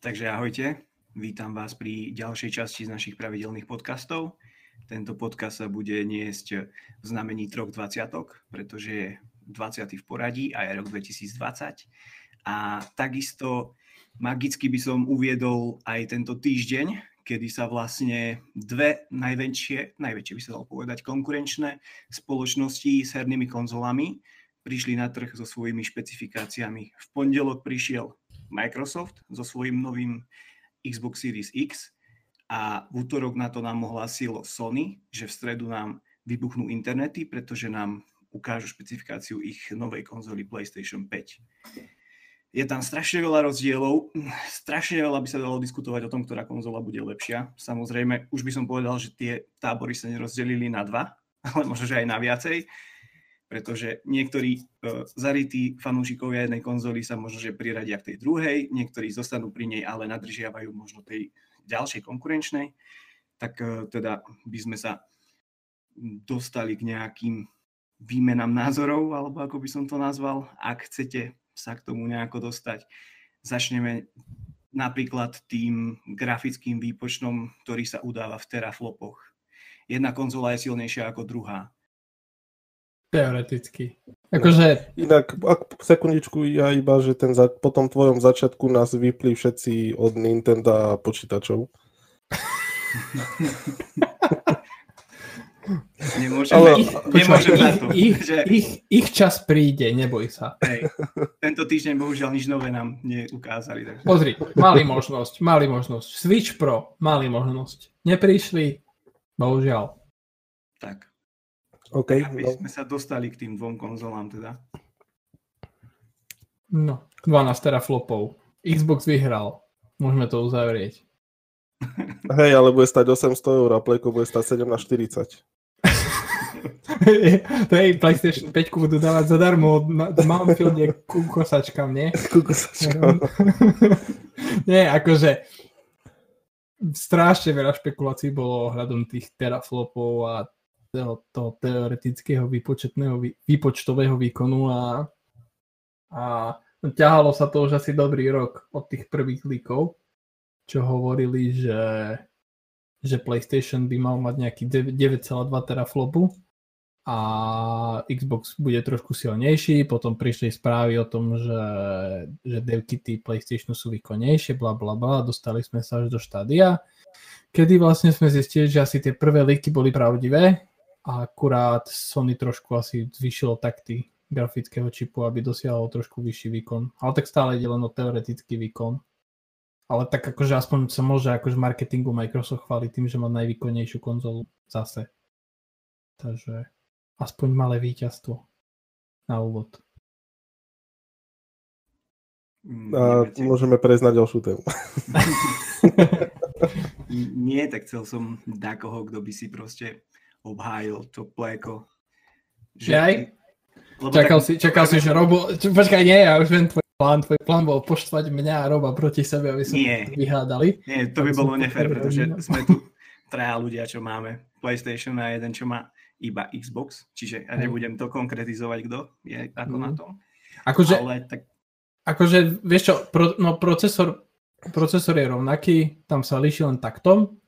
Takže ahojte, vítam vás pri ďalšej časti z našich pravidelných podcastov. Tento podcast sa bude niesť v znamení troch 20 pretože je 20. v poradí a je rok 2020. A takisto magicky by som uviedol aj tento týždeň, kedy sa vlastne dve najväčšie, najväčšie by sa dalo povedať, konkurenčné spoločnosti s hernými konzolami prišli na trh so svojimi špecifikáciami. V pondelok prišiel Microsoft so svojím novým Xbox Series X a v útorok na to nám ohlasilo Sony, že v stredu nám vybuchnú internety, pretože nám ukážu špecifikáciu ich novej konzoly PlayStation 5. Je tam strašne veľa rozdielov, strašne veľa by sa dalo diskutovať o tom, ktorá konzola bude lepšia. Samozrejme, už by som povedal, že tie tábory sa nerozdelili na dva, ale možno, že aj na viacej pretože niektorí uh, zarytí fanúšikovia jednej konzoly sa možno, že priradia k tej druhej, niektorí zostanú pri nej, ale nadržiavajú možno tej ďalšej konkurenčnej, tak uh, teda by sme sa dostali k nejakým výmenám názorov, alebo ako by som to nazval. Ak chcete sa k tomu nejako dostať, začneme napríklad tým grafickým výpočtom, ktorý sa udáva v teraflopoch. Jedna konzola je silnejšia ako druhá Teoreticky. Akože... Inak, ak, sekundičku, ja iba, že ten za, po tom tvojom začiatku nás vypli všetci od Nintendo a počítačov. Nemôžem, Ale, ich, nemôžem na to. Ich, že... ich, ich čas príde, neboj sa. Hej. Tento týždeň bohužiaľ nič nové nám neukázali. Takže... Pozri, mali možnosť, mali možnosť. Switch Pro mali možnosť. Neprišli, bohužiaľ. Tak. OK. Aby no. sme sa dostali k tým dvom konzolám teda. No, 12 teraflopov. Xbox vyhral. Môžeme to uzavrieť. Hej, ale bude stať 800 eur a Playko bude stať 1740. Hej, PlayStation 5 budú dávať zadarmo od Mountfielde ku kosačkám, nie? Ku kosačkám. nie, akože strašne veľa špekulácií bolo ohľadom tých teraflopov a toho, toho teoretického výpočetného, výpočtového výkonu a, a ťahalo sa to už asi dobrý rok od tých prvých líkov, čo hovorili, že, že PlayStation by mal mať nejaký 9,2 teraflopu a Xbox bude trošku silnejší, potom prišli správy o tom, že, že devkity PlayStationu sú výkonnejšie, bla bla bla, dostali sme sa až do štádia, kedy vlastne sme zistili, že asi tie prvé líky boli pravdivé, akurát Sony trošku asi zvýšilo takty grafického čipu, aby dosiahol trošku vyšší výkon. Ale tak stále ide len o teoretický výkon. Ale tak akože aspoň sa môže akože marketingu Microsoft chváliť tým, že má najvýkonnejšiu konzolu zase. Takže aspoň malé víťazstvo na úvod. Mm, a môžeme prejsť na ďalšiu tému. Nie, tak chcel som koho, kto by si proste obhájil to pléko. Že aj? čakal tak... si, čakal si, že Robo... Počkaj, nie, ja už viem tvoj plán. Tvoj plán bol poštvať mňa a Roba proti sebe, aby sme nie. vyhádali. Nie, to by bolo nefér, pretože sme tu traja ľudia, čo máme PlayStation a jeden, čo má iba Xbox, čiže ja nebudem to konkretizovať, kto je ako mm. na tom. Akože, Ale tak... akože vieš čo, pro, no procesor, procesor je rovnaký, tam sa líši len takto,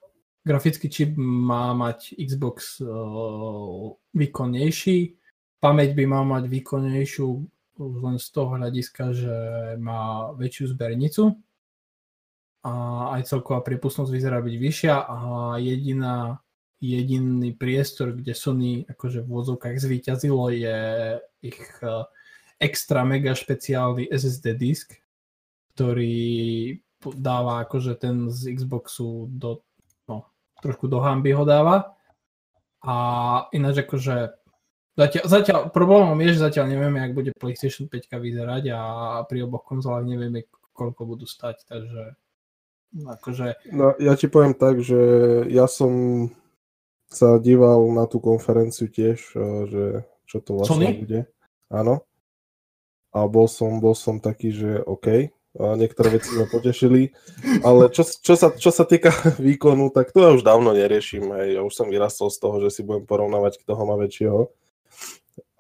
grafický čip má mať Xbox uh, výkonnejší, pamäť by mal mať výkonnejšiu len z toho hľadiska, že má väčšiu zbernicu. A aj celková priepustnosť vyzerá byť vyššia a jediná, jediný priestor, kde Sony akože v vozovkách zvíťazilo je ich uh, extra mega špeciálny SSD disk, ktorý dáva akože ten z Xboxu do trošku do hamby ho dáva. A ináč akože zatiaľ, zatiaľ problémom je, že zatiaľ nevieme, jak bude PlayStation 5 vyzerať a pri oboch konzolách nevieme, koľko budú stať, takže akože... No, ja ti poviem tak, že ja som sa díval na tú konferenciu tiež, že čo to vlastne Sony? bude. Áno. A bol som, bol som taký, že OK, niektoré veci ma potešili, ale čo, čo, sa, čo sa týka výkonu, tak to ja už dávno neriešim, hej. ja už som vyrastol z toho, že si budem porovnávať, kto ho má väčšieho.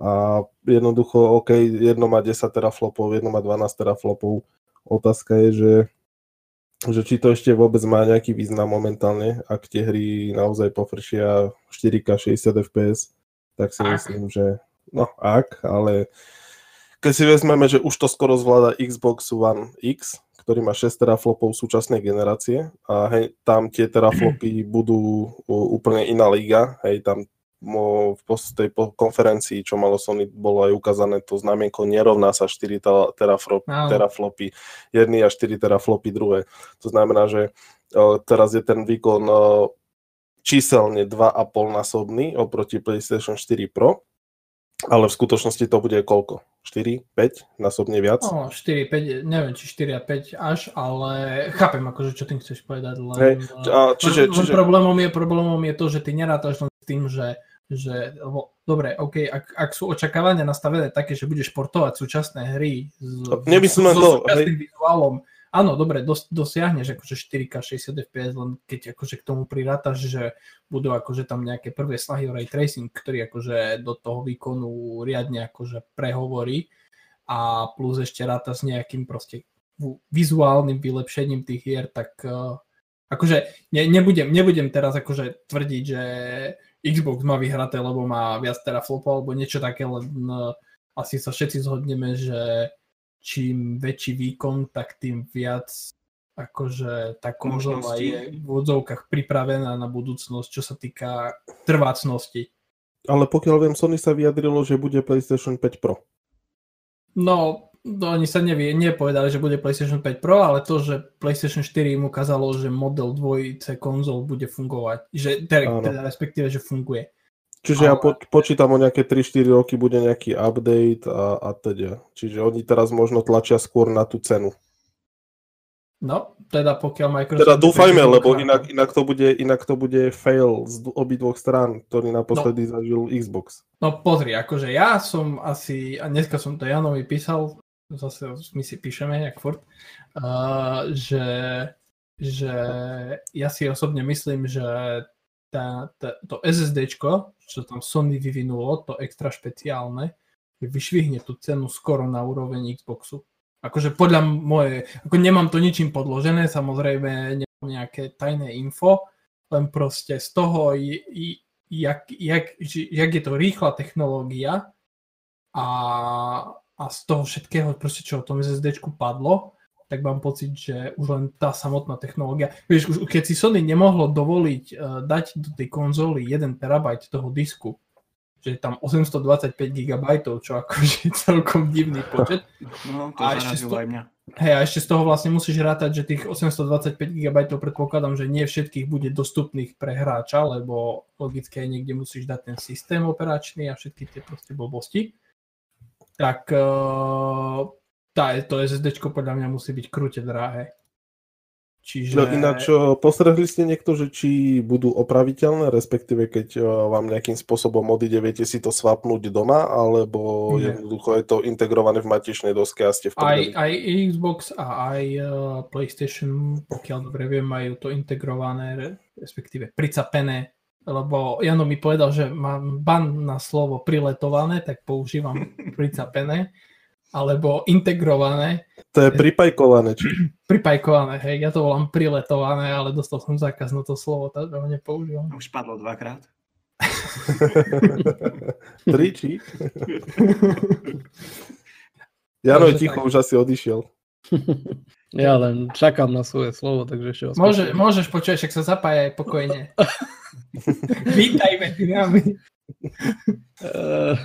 A jednoducho, OK, jedno má 10 teraflopov, jedno má 12 teraflopov. Otázka je, že že či to ešte vôbec má nejaký význam momentálne, ak tie hry naozaj pofršia 4K 60 FPS, tak si ak. myslím, že no ak, ale keď si vezmeme, že už to skoro zvláda Xbox One X, ktorý má 6 teraflopov súčasnej generácie a hej, tam tie teraflopy budú úplne iná liga, hej, tam v tej konferencii, čo malo Sony, bolo aj ukázané, to znamienko nerovná sa 4 teraflop, teraflopy jedny a 4 teraflopy druhé. To znamená, že teraz je ten výkon číselne 2,5 násobný oproti PlayStation 4 Pro, ale v skutočnosti to bude koľko? 4, 5, násobne viac? No, 4, 5, neviem, či 4 a 5 až, ale chápem akože, čo tým chceš povedať, len, hey, a, čiže, čiže... problémom, je, problémom je to, že ty nerátaš len s tým, že že lebo, dobre, OK, ak, ak sú očakávania nastavené také, že budeš portovať súčasné hry s, Nemyslím s, to, súčasným vizuálom, áno, dobre, dos, dosiahneš akože 4K 60 FPS, len keď akože k tomu prirátaš, že budú akože tam nejaké prvé snahy o ray tracing, ktorý akože do toho výkonu riadne akože prehovorí a plus ešte ráta s nejakým proste vizuálnym vylepšením tých hier, tak uh, akože ne, nebudem, nebudem teraz akože tvrdiť, že Xbox má vyhraté, lebo má viac teraflopov alebo niečo také, len no, asi sa všetci zhodneme, že čím väčší výkon, tak tým viac akože tá konzola je v odzovkách pripravená na budúcnosť, čo sa týka trvácnosti. Ale pokiaľ viem, Sony sa vyjadrilo, že bude PlayStation 5 Pro. No, No, oni sa nevie, nepovedali, že bude PlayStation 5 Pro, ale to, že PlayStation 4 im ukázalo, že model dvojice konzol bude fungovať. Že, teda, teda respektíve, že funguje. Čiže ja po, počítam o nejaké 3-4 roky bude nejaký update a, a teda. Čiže oni teraz možno tlačia skôr na tú cenu. No, teda pokiaľ Microsoft... Teda dúfajme, lebo inak, inak, to bude, inak to bude fail z obidvoch strán, ktorý naposledy no. zažil Xbox. No pozri, akože ja som asi, a dneska som to Janovi písal, zase my si píšeme, jak furt, uh, že, že ja si osobne myslím, že tá, tá, to SSD, čo tam Sony vyvinulo, to extra špeciálne, vyšvihne tú cenu skoro na úroveň Xboxu. Akože podľa moje, ako nemám to ničím podložené, samozrejme nemám nejaké tajné info, len proste z toho, jak, jak, jak je to rýchla technológia a a z toho všetkého, proste, čo o tom SSD padlo, tak mám pocit, že už len tá samotná technológia, vieš, už keď si Sony nemohlo dovoliť uh, dať do tej konzoly 1 terabajt toho disku, že je tam 825 GB, čo akože je celkom divný počet. No, to a ešte, z toho, mňa. Hej, a ešte z toho vlastne musíš rátať, že tých 825 GB predpokladám, že nie všetkých bude dostupných pre hráča, lebo logicky aj niekde musíš dať ten systém operačný a všetky tie proste blbosti tak uh, tá, to SSD podľa mňa musí byť krúte drahé. Čiže... No ináč, postrehli ste niekto, že či budú opraviteľné, respektíve keď vám nejakým spôsobom odíde, viete si to svapnúť doma, alebo Nie. jednoducho je to integrované v matičnej doske a ste v aj, aj Xbox a aj uh, PlayStation, pokiaľ dobre viem, majú to integrované, respektíve pricapené lebo Jano mi povedal, že mám ban na slovo priletované, tak používam pricapené, alebo integrované. To je pripajkované, či? Pripajkované, hej, ja to volám priletované, ale dostal som zákaz na to slovo, tak ho nepoužívam. Už padlo dvakrát. Tri, či? Jano je ticho, tak. už asi odišiel. Ja len čakám na svoje slovo, takže ešte vás Môže, Môžeš počuť, však sa zapájaj pokojne. Vítaj medzi nami. Uh,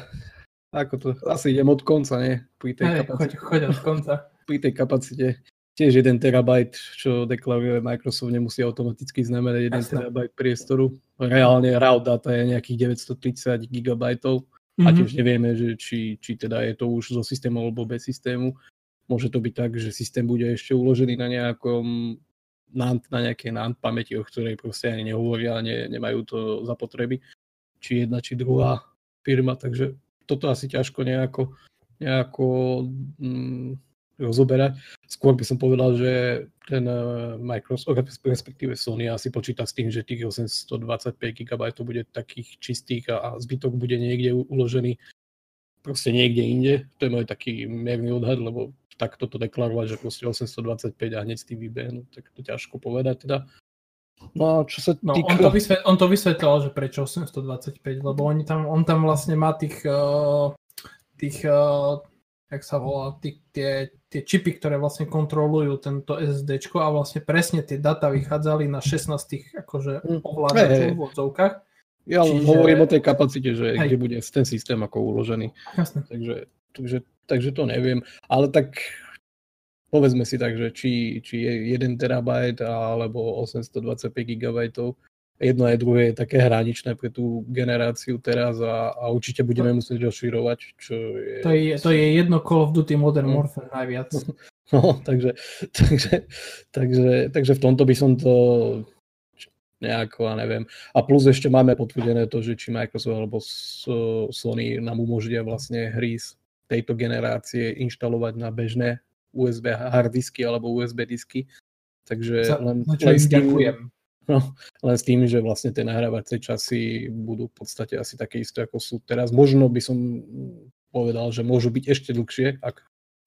ako to? Asi idem od konca, nie? Pri tej Hej, kapacite. Choď, choď od konca. Pri tej kapacite. Tiež 1 terabajt, čo deklaruje Microsoft, nemusí automaticky znamenať 1 Jasne. terabajt priestoru. Reálne raw data je nejakých 930 gigabajtov. Mm-hmm. A mhm. tiež nevieme, že či, či teda je to už zo systému alebo bez systému. Môže to byť tak, že systém bude ešte uložený na nejakom NAND, na nejakej NAND pamäti, o ktorej proste ani nehovoria, ne, nemajú to zapotreby, či jedna, či druhá firma, takže toto asi ťažko nejako, nejako mm, rozoberať. Skôr by som povedal, že ten uh, Microsoft, respektíve Sony asi počíta s tým, že tých 825 GB bude takých čistých a zbytok bude niekde uložený proste niekde inde. To je môj taký mierny odhad, lebo takto to deklarovať, že proste 825 a hneď s tým vybehnú, tak to ťažko povedať teda. No čo sa no, týka... on, to vysvet, on to vysvetlil, že prečo 825, lebo oni tam, on tam vlastne má tých, uh, tých uh, jak sa volá, tých, tie, tie čipy, ktoré vlastne kontrolujú tento SSD a vlastne presne tie data vychádzali na 16 akože hm. ovládačov v odzovkách. Ja Čiže... hovorím o tej kapacite, že Hej. kde bude ten systém ako uložený. Jasne. Takže, takže, takže to neviem. Ale tak povedzme si tak, že či, či je 1 terabajt alebo 825 GB, jedno aj druhé je také hraničné pre tú generáciu teraz a, a určite budeme musieť rozširovať, čo je... To je, to je jedno Call of Duty Modern no. Warfare najviac. No, takže, takže, takže, takže v tomto by som to nejako, a neviem. A plus ešte máme potvrdené to, že či Microsoft alebo Sony nám umožnia vlastne hry z tejto generácie inštalovať na bežné USB hard disky alebo USB disky. Takže Za, len, len s tým, ďakujem. No, len s tým, že vlastne tie nahrávacie časy budú v podstate asi také isté, ako sú teraz. Možno by som povedal, že môžu byť ešte dlhšie, ak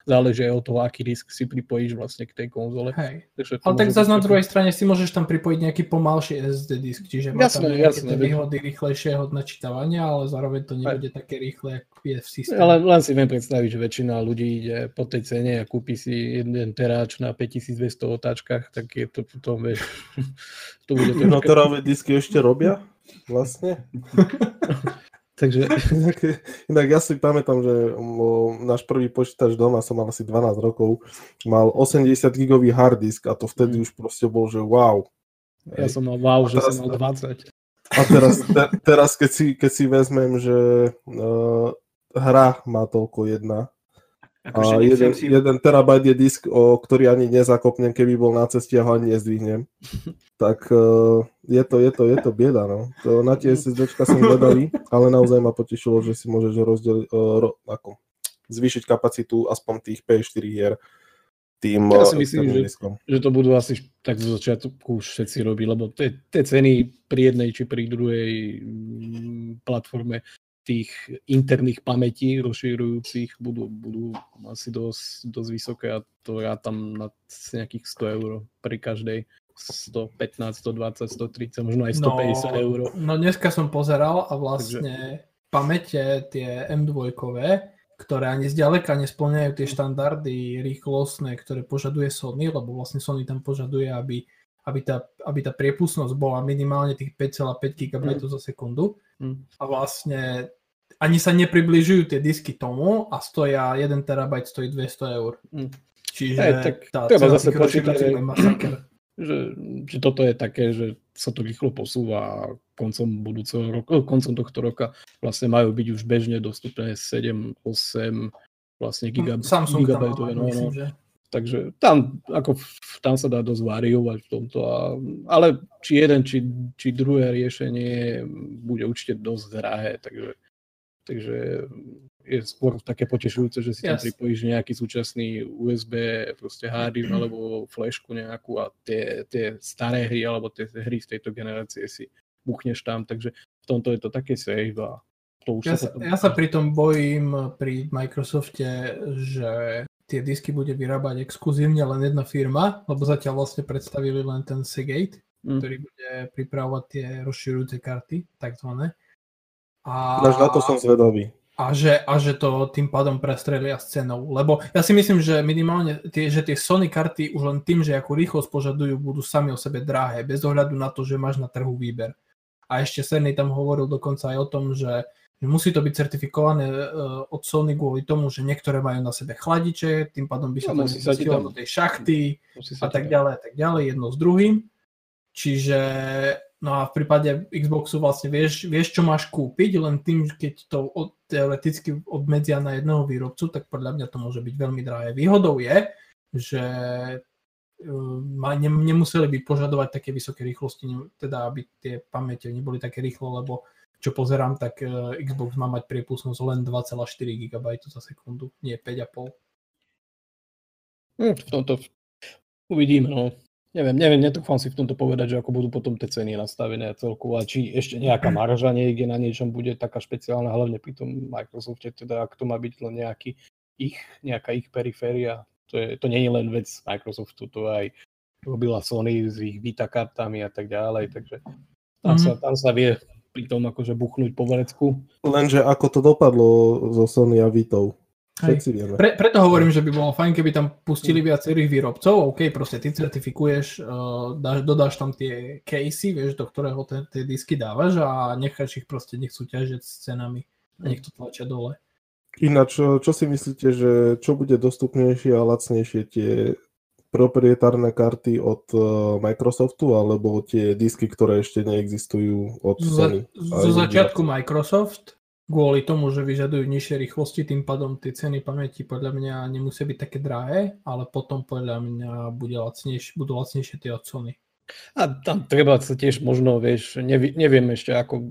záleží aj od toho, aký disk si pripojíš vlastne k tej konzole. Hej. Ale tak zase na druhej strane si môžeš tam pripojiť nejaký pomalší SSD disk, čiže má jasné, tam nejaké jasné, výhody rýchlejšieho načítavania, ale zároveň to nebude Hej. také rýchle, ako je v systéme. Ale len si viem predstaviť, že väčšina ľudí ide po tej cene a kúpi si jeden teráč na 5200 otáčkach, tak je to potom, vieš, to bude to... Notorové disky ešte robia? Vlastne? Takže... Inak, inak ja si pamätám, že náš prvý počítač doma, som mal asi 12 rokov, mal 80 gigový hard disk a to vtedy mm. už proste bol, že wow. Ja Hej. som mal wow, že teraz, som mal 20. A teraz, te, teraz keď, si, keď si vezmem, že uh, hra má toľko jedna, Akože a jeden, si... jeden terabajt je disk, o ktorý ani nezakopnem, keby bol na ceste a ho ani nezdvihnem. tak uh, je, to, je, to, je to bieda. No. To na tie SSDčka som vedavý, ale naozaj ma potešilo, že si môžeš rozdeliť, uh, ro, ako, zvýšiť kapacitu aspoň tých P4 hier tým Ja si e, myslím, že, že to budú asi tak zo začiatku všetci robiť, lebo tie, tie ceny pri jednej či pri druhej mm, platforme tých interných pamätí rozširujúcich budú, budú asi dosť, dosť vysoké a to ja tam na nejakých 100 eur pri každej 115, 120, 130, možno aj 150 no, eur. No dneska som pozeral a vlastne Takže... pamäte tie M2, ktoré ani zďaleka nesplňajú tie štandardy rýchlostné, ktoré požaduje Sony, lebo vlastne Sony tam požaduje, aby, aby, tá, aby tá priepustnosť bola minimálne tých 5,5 GB mm. za sekundu. Mm. A vlastne ani sa nepribližujú tie disky tomu a stoja 1 terabajt stojí 200 eur. Mm. Čiže hey, tak tá treba zase počítať, že, že, že toto je také, že sa to rýchlo posúva koncom budúceho roku, koncom tohto roka vlastne majú byť už bežne dostupné 7, 8 vlastne gigab, Samsung gigabajtové. No, myslím, no. Že... Takže tam, ako, tam sa dá dosť variovať v tomto. A, ale či jeden, či, či druhé riešenie bude určite dosť drahé, takže takže je skôr také potešujúce, že si yes. tam pripojíš nejaký súčasný USB proste hard alebo flashku nejakú a tie, tie staré hry alebo tie hry z tejto generácie si buchneš tam, takže v tomto je to také safe a to už ja sa, ja sa pri tom bojím pri Microsofte, že tie disky bude vyrábať exkluzívne len jedna firma, lebo zatiaľ vlastne predstavili len ten Seagate, mm. ktorý bude pripravovať tie rozširujúce karty, takzvané. A, Až na to som zvedavý. A že, a že to tým pádom prestrelia s cenou. Lebo ja si myslím, že minimálne tie, že tie Sony karty už len tým, že akú rýchlosť požadujú, budú sami o sebe drahé, bez ohľadu na to, že máš na trhu výber. A ešte Serny tam hovoril dokonca aj o tom, že, že musí to byť certifikované uh, od Sony kvôli tomu, že niektoré majú na sebe chladiče, tým pádom by sa no, to do tej šachty a tak ďalej a tak ďalej, jedno s druhým. Čiže No a v prípade Xboxu vlastne vieš, vieš, čo máš kúpiť, len tým, keď to od, teoreticky obmedzia na jedného výrobcu, tak podľa mňa to môže byť veľmi drahé. Výhodou je, že uh, ne, nemuseli by požadovať také vysoké rýchlosti, teda aby tie pamäte neboli také rýchlo, lebo čo pozerám, tak uh, Xbox má mať priepustnosť len 2,4 GB za sekundu, nie 5,5. Hm, v tomto uvidíme, no. Neviem, neviem, netrúfam si v tomto povedať, že ako budú potom tie ceny nastavené celkovo a či ešte nejaká marža niekde na niečom bude taká špeciálna, hlavne pri tom Microsofte, teda ak to má byť len nejaký ich, nejaká ich periféria, To, je, to nie je len vec Microsoftu, to aj robila Sony s ich Vita kartami a tak ďalej, takže tam, mm-hmm. sa, tam sa vie pri tom akože buchnúť po vrecku. Lenže ako to dopadlo so Sony a Vitou? Všetci vieme. Pre, preto hovorím, že by bolo fajn, keby tam pustili viacerých výrobcov. OK, proste ty certifikuješ, uh, dáš, dodáš tam tie casey, vieš, do ktorého tie, tie disky dávaš a necháš ich proste, nech súťažiť s cenami a nech to tlačia dole. Ináč, čo si myslíte, že čo bude dostupnejšie a lacnejšie tie proprietárne karty od uh, Microsoftu alebo tie disky, ktoré ešte neexistujú od Sony? Zo začiatku Microsoft, kvôli tomu, že vyžadujú nižšie rýchlosti, tým pádom tie ceny pamäti podľa mňa nemusia byť také drahé, ale potom podľa mňa bude lacnejšie, budú lacnejšie tie od Sony. A tam treba sa tiež možno, vieš, nevi, neviem ešte, ako,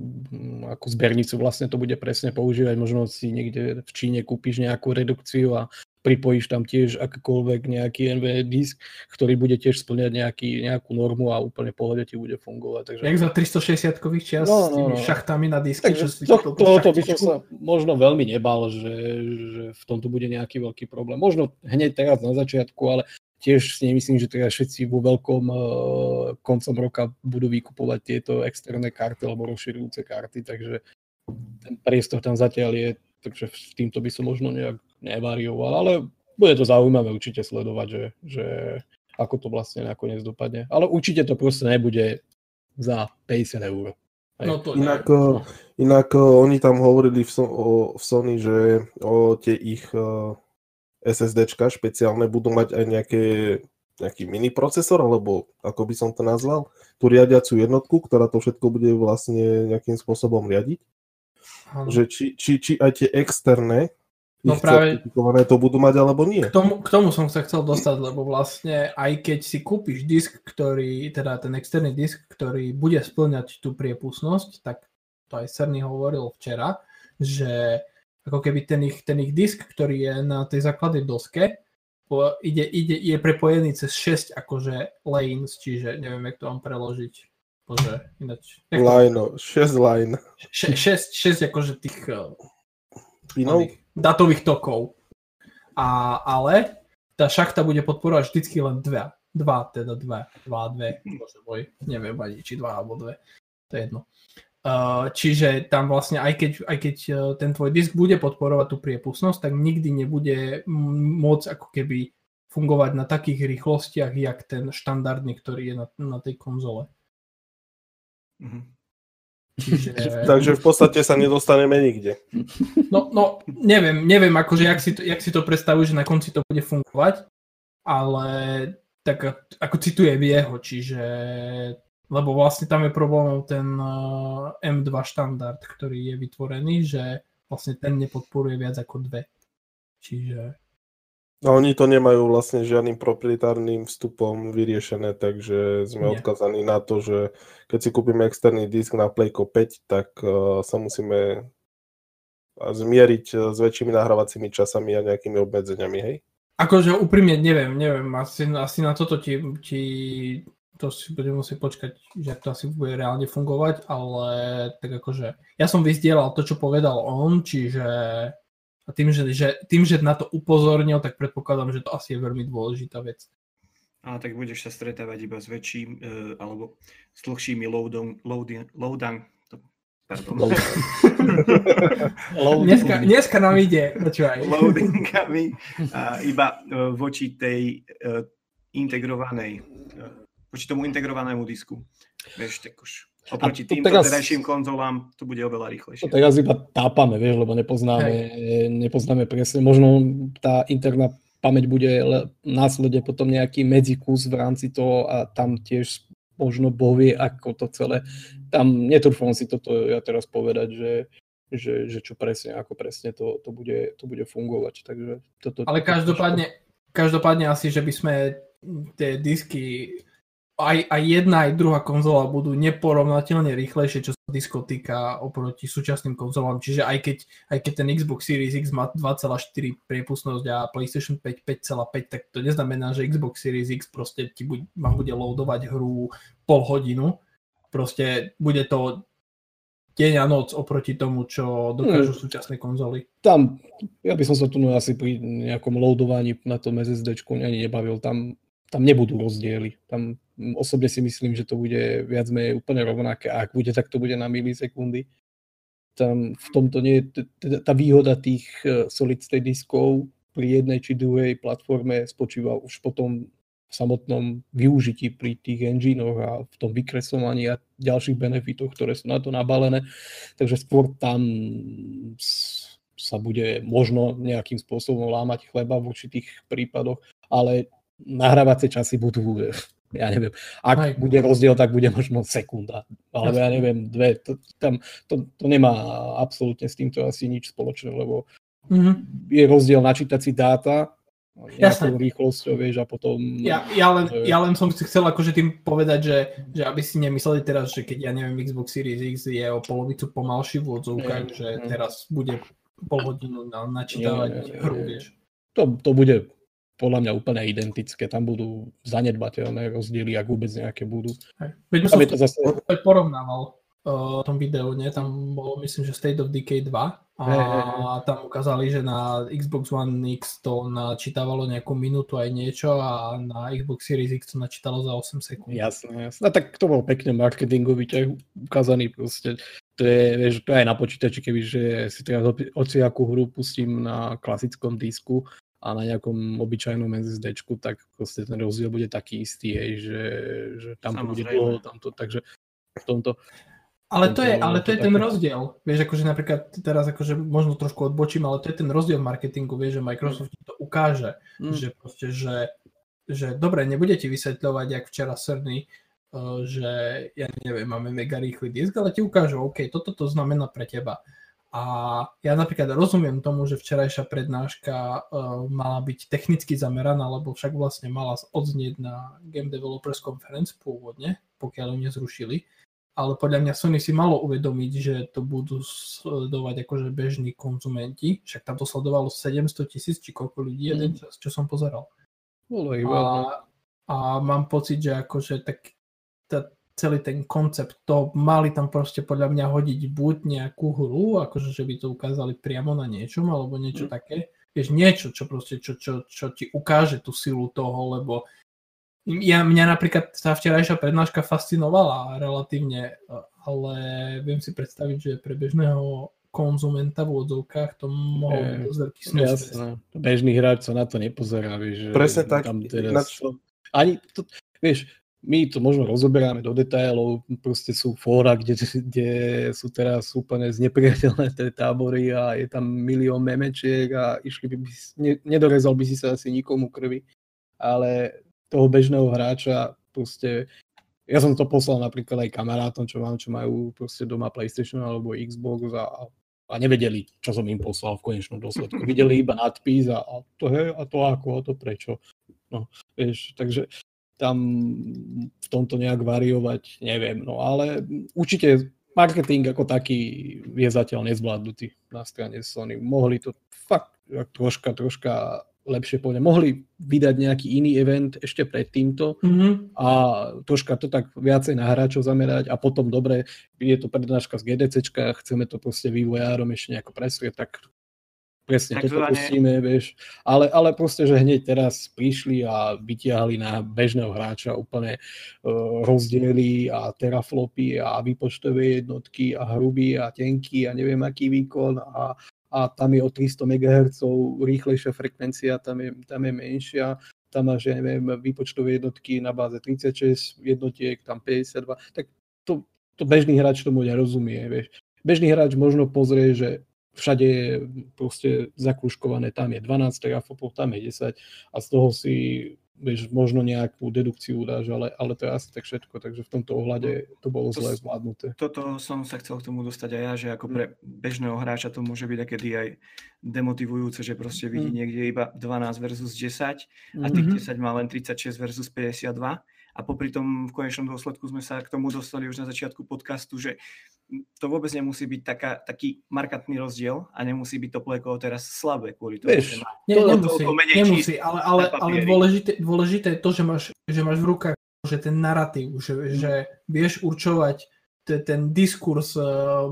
ako zbernicu vlastne to bude presne používať. Možno si niekde v Číne kúpiš nejakú redukciu a pripojíš tam tiež akýkoľvek nejaký NVMe disk, ktorý bude tiež splňať nejaký, nejakú normu a úplne pohode ti bude fungovať. Takže... Jak za 360 kových čias no, no, s tými no. šachtami na diske. Takže že to, to, to by som sa možno veľmi nebal, že, že v tomto bude nejaký veľký problém. Možno hneď teraz na začiatku, ale tiež si nemyslím, že teraz všetci vo veľkom uh, koncom roka budú vykupovať tieto externé karty alebo rozširujúce karty, takže ten priestor tam zatiaľ je, takže s týmto by som možno nejak nevarioval, ale bude to zaujímavé určite sledovať, že, že ako to vlastne nakoniec dopadne. Ale určite to proste nebude za 50 eur. No to inak, no. inak oni tam hovorili v, o, v Sony, že o tie ich uh, SSDčka špeciálne budú mať aj nejaké, nejaký mini procesor, alebo ako by som to nazval, tú riadiacu jednotku, ktorá to všetko bude vlastne nejakým spôsobom riadiť. Že či, či, či aj tie externé No práve to budú mať alebo nie. K tomu, k tomu som sa chcel dostať, lebo vlastne aj keď si kúpiš disk, ktorý, teda ten externý disk, ktorý bude splňať tú priepustnosť, tak to aj Cerny hovoril včera, že ako keby ten ich, ten ich disk, ktorý je na tej základnej doske, ide, ide, je prepojený cez 6 akože lanes, čiže neviem, jak to mám preložiť. Bože, ináč. Line, 6 line. 6, 6 akože tých Pinov? Datových tokov. A, ale tá šachta bude podporovať vždycky len dve. Dva, teda dve. Dva, dve. Bože môj, neviem ani, či dva alebo dve. To je jedno. Uh, čiže tam vlastne, aj keď, aj keď uh, ten tvoj disk bude podporovať tú priepustnosť, tak nikdy nebude môcť ako keby fungovať na takých rýchlostiach, jak ten štandardný, ktorý je na, na tej konzole. Mm-hmm. Čiže... Takže v podstate sa nedostaneme nikde. No, no neviem, neviem, akože jak si, to, jak si to predstavujú, že na konci to bude fungovať, ale tak ako citujem jeho, čiže lebo vlastne tam je problémom ten uh, M2 štandard, ktorý je vytvorený, že vlastne ten nepodporuje viac ako dve. Čiže No oni to nemajú vlastne žiadnym proprietárnym vstupom vyriešené, takže sme Nie. odkazaní na to, že keď si kúpime externý disk na Playko 5, tak uh, sa musíme zmieriť uh, s väčšími nahrávacími časami a nejakými obmedzeniami, hej? Akože úprimne neviem, neviem, asi, asi na toto ti, ti to si budem musieť počkať, že to asi bude reálne fungovať, ale tak akože ja som vyzdielal to, čo povedal on, čiže a tým že, že, tým, že na to upozornil, tak predpokladám, že to asi je veľmi dôležitá vec. A tak budeš sa stretávať iba s väčším, uh, alebo s dlhšími loadom, loading, loadang, Pardon. dneska, dneska nám ide, počúvaj. Loadingami uh, iba uh, voči tej uh, integrovanej, uh, voči tomu integrovanému disku. Vieš, tak už Oproti týmto teraz, terajším konzolám to bude oveľa rýchlejšie. To teraz iba tápame, vieš, lebo nepoznáme, nepoznáme presne. Možno tá interná pamäť bude následne potom nejaký medzikus v rámci toho a tam tiež možno bovie, ako to celé. Tam netrúfam si toto ja teraz povedať, že, že, že čo presne, ako presne to, to, bude, to bude fungovať. Takže toto, Ale každopádne, každopádne asi, že by sme tie disky aj, aj jedna, aj druhá konzola budú neporovnateľne rýchlejšie, čo sa disko týka oproti súčasným konzolám. Čiže aj keď, aj keď ten Xbox Series X má 2,4 priepustnosť a PlayStation 5 5,5, tak to neznamená, že Xbox Series X proste ti buď, vám bude loadovať hru pol hodinu. Proste bude to deň a noc oproti tomu, čo dokážu hmm. súčasné konzoly. Tam, ja by som sa tu asi pri nejakom loadovaní na tom SSD ani nebavil. Tam, tam nebudú rozdiely. Tam osobne si myslím, že to bude viac menej úplne rovnaké. A ak bude, tak to bude na milisekundy. Tam v tomto nie je tá výhoda tých e, solid state diskov pri jednej či druhej platforme spočíva už potom v samotnom využití pri tých enginech a v tom vykreslovaní a ďalších benefitoch, ktoré sú na to nabalené. Takže skôr tam sa bude možno nejakým spôsobom lámať chleba v určitých prípadoch, ale nahrávacie časy budú, ja neviem, ak Aj. bude rozdiel, tak bude možno sekunda, alebo ja neviem, dve. To, tam, to, to nemá absolútne s týmto asi nič spoločné, lebo mm-hmm. je rozdiel načítať si dáta Jasné. rýchlosťou, vieš, a potom... Ja, ja, len, ja len som chcel akože tým povedať, že, že aby si nemysleli teraz, že keď, ja neviem, Xbox Series X je o polovicu pomalší v odzovkách, mm, že mm. teraz bude pol hodinu na, načítavať hru, vieš. To, to bude podľa mňa úplne identické. Tam budú zanedbateľné rozdiely, ak vôbec nejaké budú. Veď som to zase... porovnával uh, tom videu, nie? Tam bolo, myslím, že State of Decay 2 a hey, hey, hey. tam ukázali, že na Xbox One X to načítavalo nejakú minútu aj niečo a na Xbox Series X to načítalo za 8 sekúnd. Jasné, jasné. A tak to bol pekne marketingový ťah ukázaný proste. To je, vieš, to je aj na počítači, keby že si teraz ociakú hru pustím na klasickom disku a na nejakom obyčajnom SSD, tak proste ten rozdiel bude taký istý, hej, že, že tam to bude dlho, tamto, takže v tomto ale to je, ale to je ten rozdiel. Vieš, akože napríklad teraz akože možno trošku odbočím, ale to je ten rozdiel v marketingu, vieš, že Microsoft mm. to ukáže, mm. že proste, že, že dobre, nebude ti vysvetľovať, jak včera Cerny, uh, že ja neviem, máme mega rýchly disk, ale ti ukážu, OK, toto to znamená pre teba. A ja napríklad rozumiem tomu, že včerajšia prednáška uh, mala byť technicky zameraná, lebo však vlastne mala odznieť na Game Developers Conference pôvodne, pokiaľ ju nezrušili ale podľa mňa Sony si malo uvedomiť, že to budú sledovať akože bežní konzumenti, však tam to sledovalo 700 tisíc či koľko ľudí mm. jeden čas, čo som pozeral. Bolo a, a mám pocit, že akože tak tá, celý ten koncept, to mali tam proste podľa mňa hodiť buď nejakú hru, akože že by to ukázali priamo na niečom, alebo niečo mm. také, vieš, niečo, čo proste, čo, čo, čo ti ukáže tú silu toho, lebo ja, mňa napríklad tá včerajšia prednáška fascinovala relatívne, ale viem si predstaviť, že pre bežného konzumenta v odzovkách to mohol byť dosť veľký Jasné. Bežný hráč sa na to nepozerá, vieš. Presne tak. Tam teraz... na čo? Ani to, vieš, my to možno rozoberáme do detailov, proste sú fóra, kde, kde sú teraz úplne znepriateľné tie tábory a je tam milión memečiek a išli by, by ne, nedorezal by si sa asi nikomu krvi, ale toho bežného hráča proste ja som to poslal napríklad aj kamarátom, čo mám, čo majú proste doma PlayStation alebo Xbox a, a nevedeli, čo som im poslal v konečnom dôsledku. Videli iba nadpis a, a to je, a to ako, a to prečo. No, vieš, takže tam v tomto nejak variovať neviem, no ale určite marketing ako taký je zatiaľ nezvládnutý na strane Sony. Mohli to fakt troška, troška lepšie povedať, mohli vydať nejaký iný event ešte pred týmto mm-hmm. a troška to tak viacej na hráčov zamerať a potom dobre, je to prednáška z GDCčka, chceme to proste vývojárom ešte nejako presvieť, tak presne toto pustíme, vieš. Ale, ale proste, že hneď teraz prišli a vytiahli na bežného hráča úplne uh, rozdiely a teraflopy a výpočtové jednotky a hrubý a tenký a neviem aký výkon a a tam je o 300 MHz rýchlejšia frekvencia, tam je, tam je menšia, tam máš, ja neviem, výpočtové jednotky na báze 36 jednotiek, tam 52, tak to, to bežný hráč tomu nerozumie, vieš. Bežný hráč možno pozrie, že všade je proste zakruškované, tam je 12 teraflopov, tam je 10 a z toho si vieš, možno nejakú dedukciu dáš, ale, ale to je asi tak všetko, takže v tomto ohľade to bolo to, zle zvládnuté. Toto som sa chcel k tomu dostať aj ja, že ako pre bežného hráča to môže byť takedy aj demotivujúce, že proste vidí mm. niekde iba 12 versus 10 a tých mm-hmm. 10 má len 36 versus 52 a popri tom v konečnom dôsledku sme sa k tomu dostali už na začiatku podcastu, že to vôbec nemusí byť taká, taký markantný rozdiel a nemusí byť to pleko teraz slabé kvôli tomu. Vieš, ne, to, nemusí, nemusí ale, ale, ale dôležité, dôležité je to, že máš, že máš v rukách že ten narratív, že, mm. že vieš určovať ten diskurs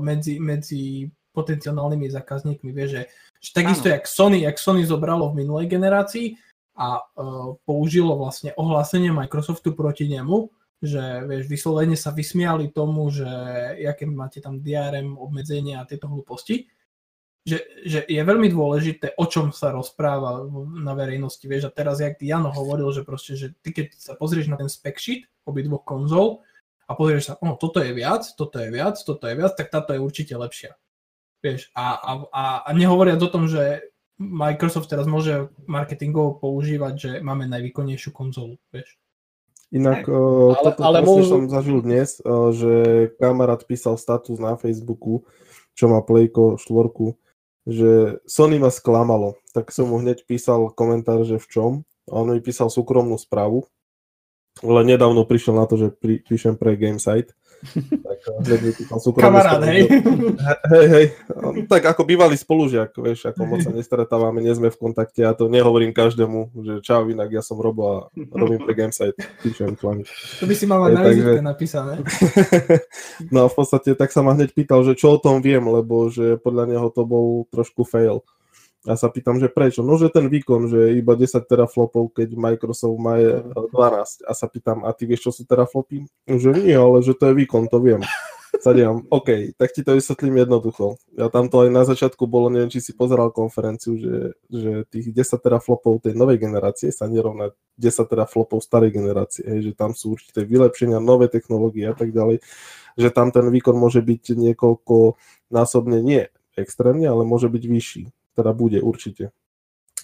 medzi, medzi potenciálnymi zákazníkmi. Vieš, že, že takisto, jak Sony, jak Sony zobralo v minulej generácii a uh, použilo vlastne ohlásenie Microsoftu proti nemu, že vieš, vyslovene sa vysmiali tomu, že aké máte tam DRM obmedzenia a tieto hlúposti, že, že je veľmi dôležité, o čom sa rozpráva na verejnosti. Vieš, a teraz, jak Jano hovoril, že proste, že ty keď sa pozrieš na ten spec sheet obidvoch konzol a pozrieš sa, oh, toto je viac, toto je viac, toto je viac, tak táto je určite lepšia. Vieš, a, a, a, a nehovoriac o tom, že Microsoft teraz môže marketingovo používať, že máme najvýkonnejšiu konzolu, vieš. Inak uh, ale, toto ale môžu... som zažil dnes, uh, že kamarát písal status na Facebooku, čo má Playko štvorku, že Sony ma sklamalo. Tak som mu hneď písal komentár, že v čom. A on mi písal súkromnú správu, ale nedávno prišiel na to, že pri, píšem pre Gamesite tak mi Kamarát, hej. Hej, hej. Tak ako bývalý spolužiak, vieš, ako moc sa nestretávame, nie sme v kontakte, ja to nehovorím každému, že čau, inak ja som Robo a robím pre Gamesite, píšem články. To by si mal mať na takže... napísané. no a v podstate tak sa ma hneď pýtal, že čo o tom viem, lebo že podľa neho to bol trošku fail. Ja sa pýtam, že prečo? No, že ten výkon, že iba 10 teraflopov, keď Microsoft má 12. A sa pýtam, a ty vieš, čo sú teraflopy? Že nie, ale že to je výkon, to viem. Sa dievam, OK, tak ti to vysvetlím jednoducho. Ja tam to aj na začiatku bolo, neviem, či si pozeral konferenciu, že, že tých 10 teraflopov tej novej generácie sa nerovná 10 teraflopov starej generácie, hej, že tam sú určité vylepšenia, nové technológie a tak ďalej, že tam ten výkon môže byť niekoľko násobne nie extrémne, ale môže byť vyšší teda bude určite.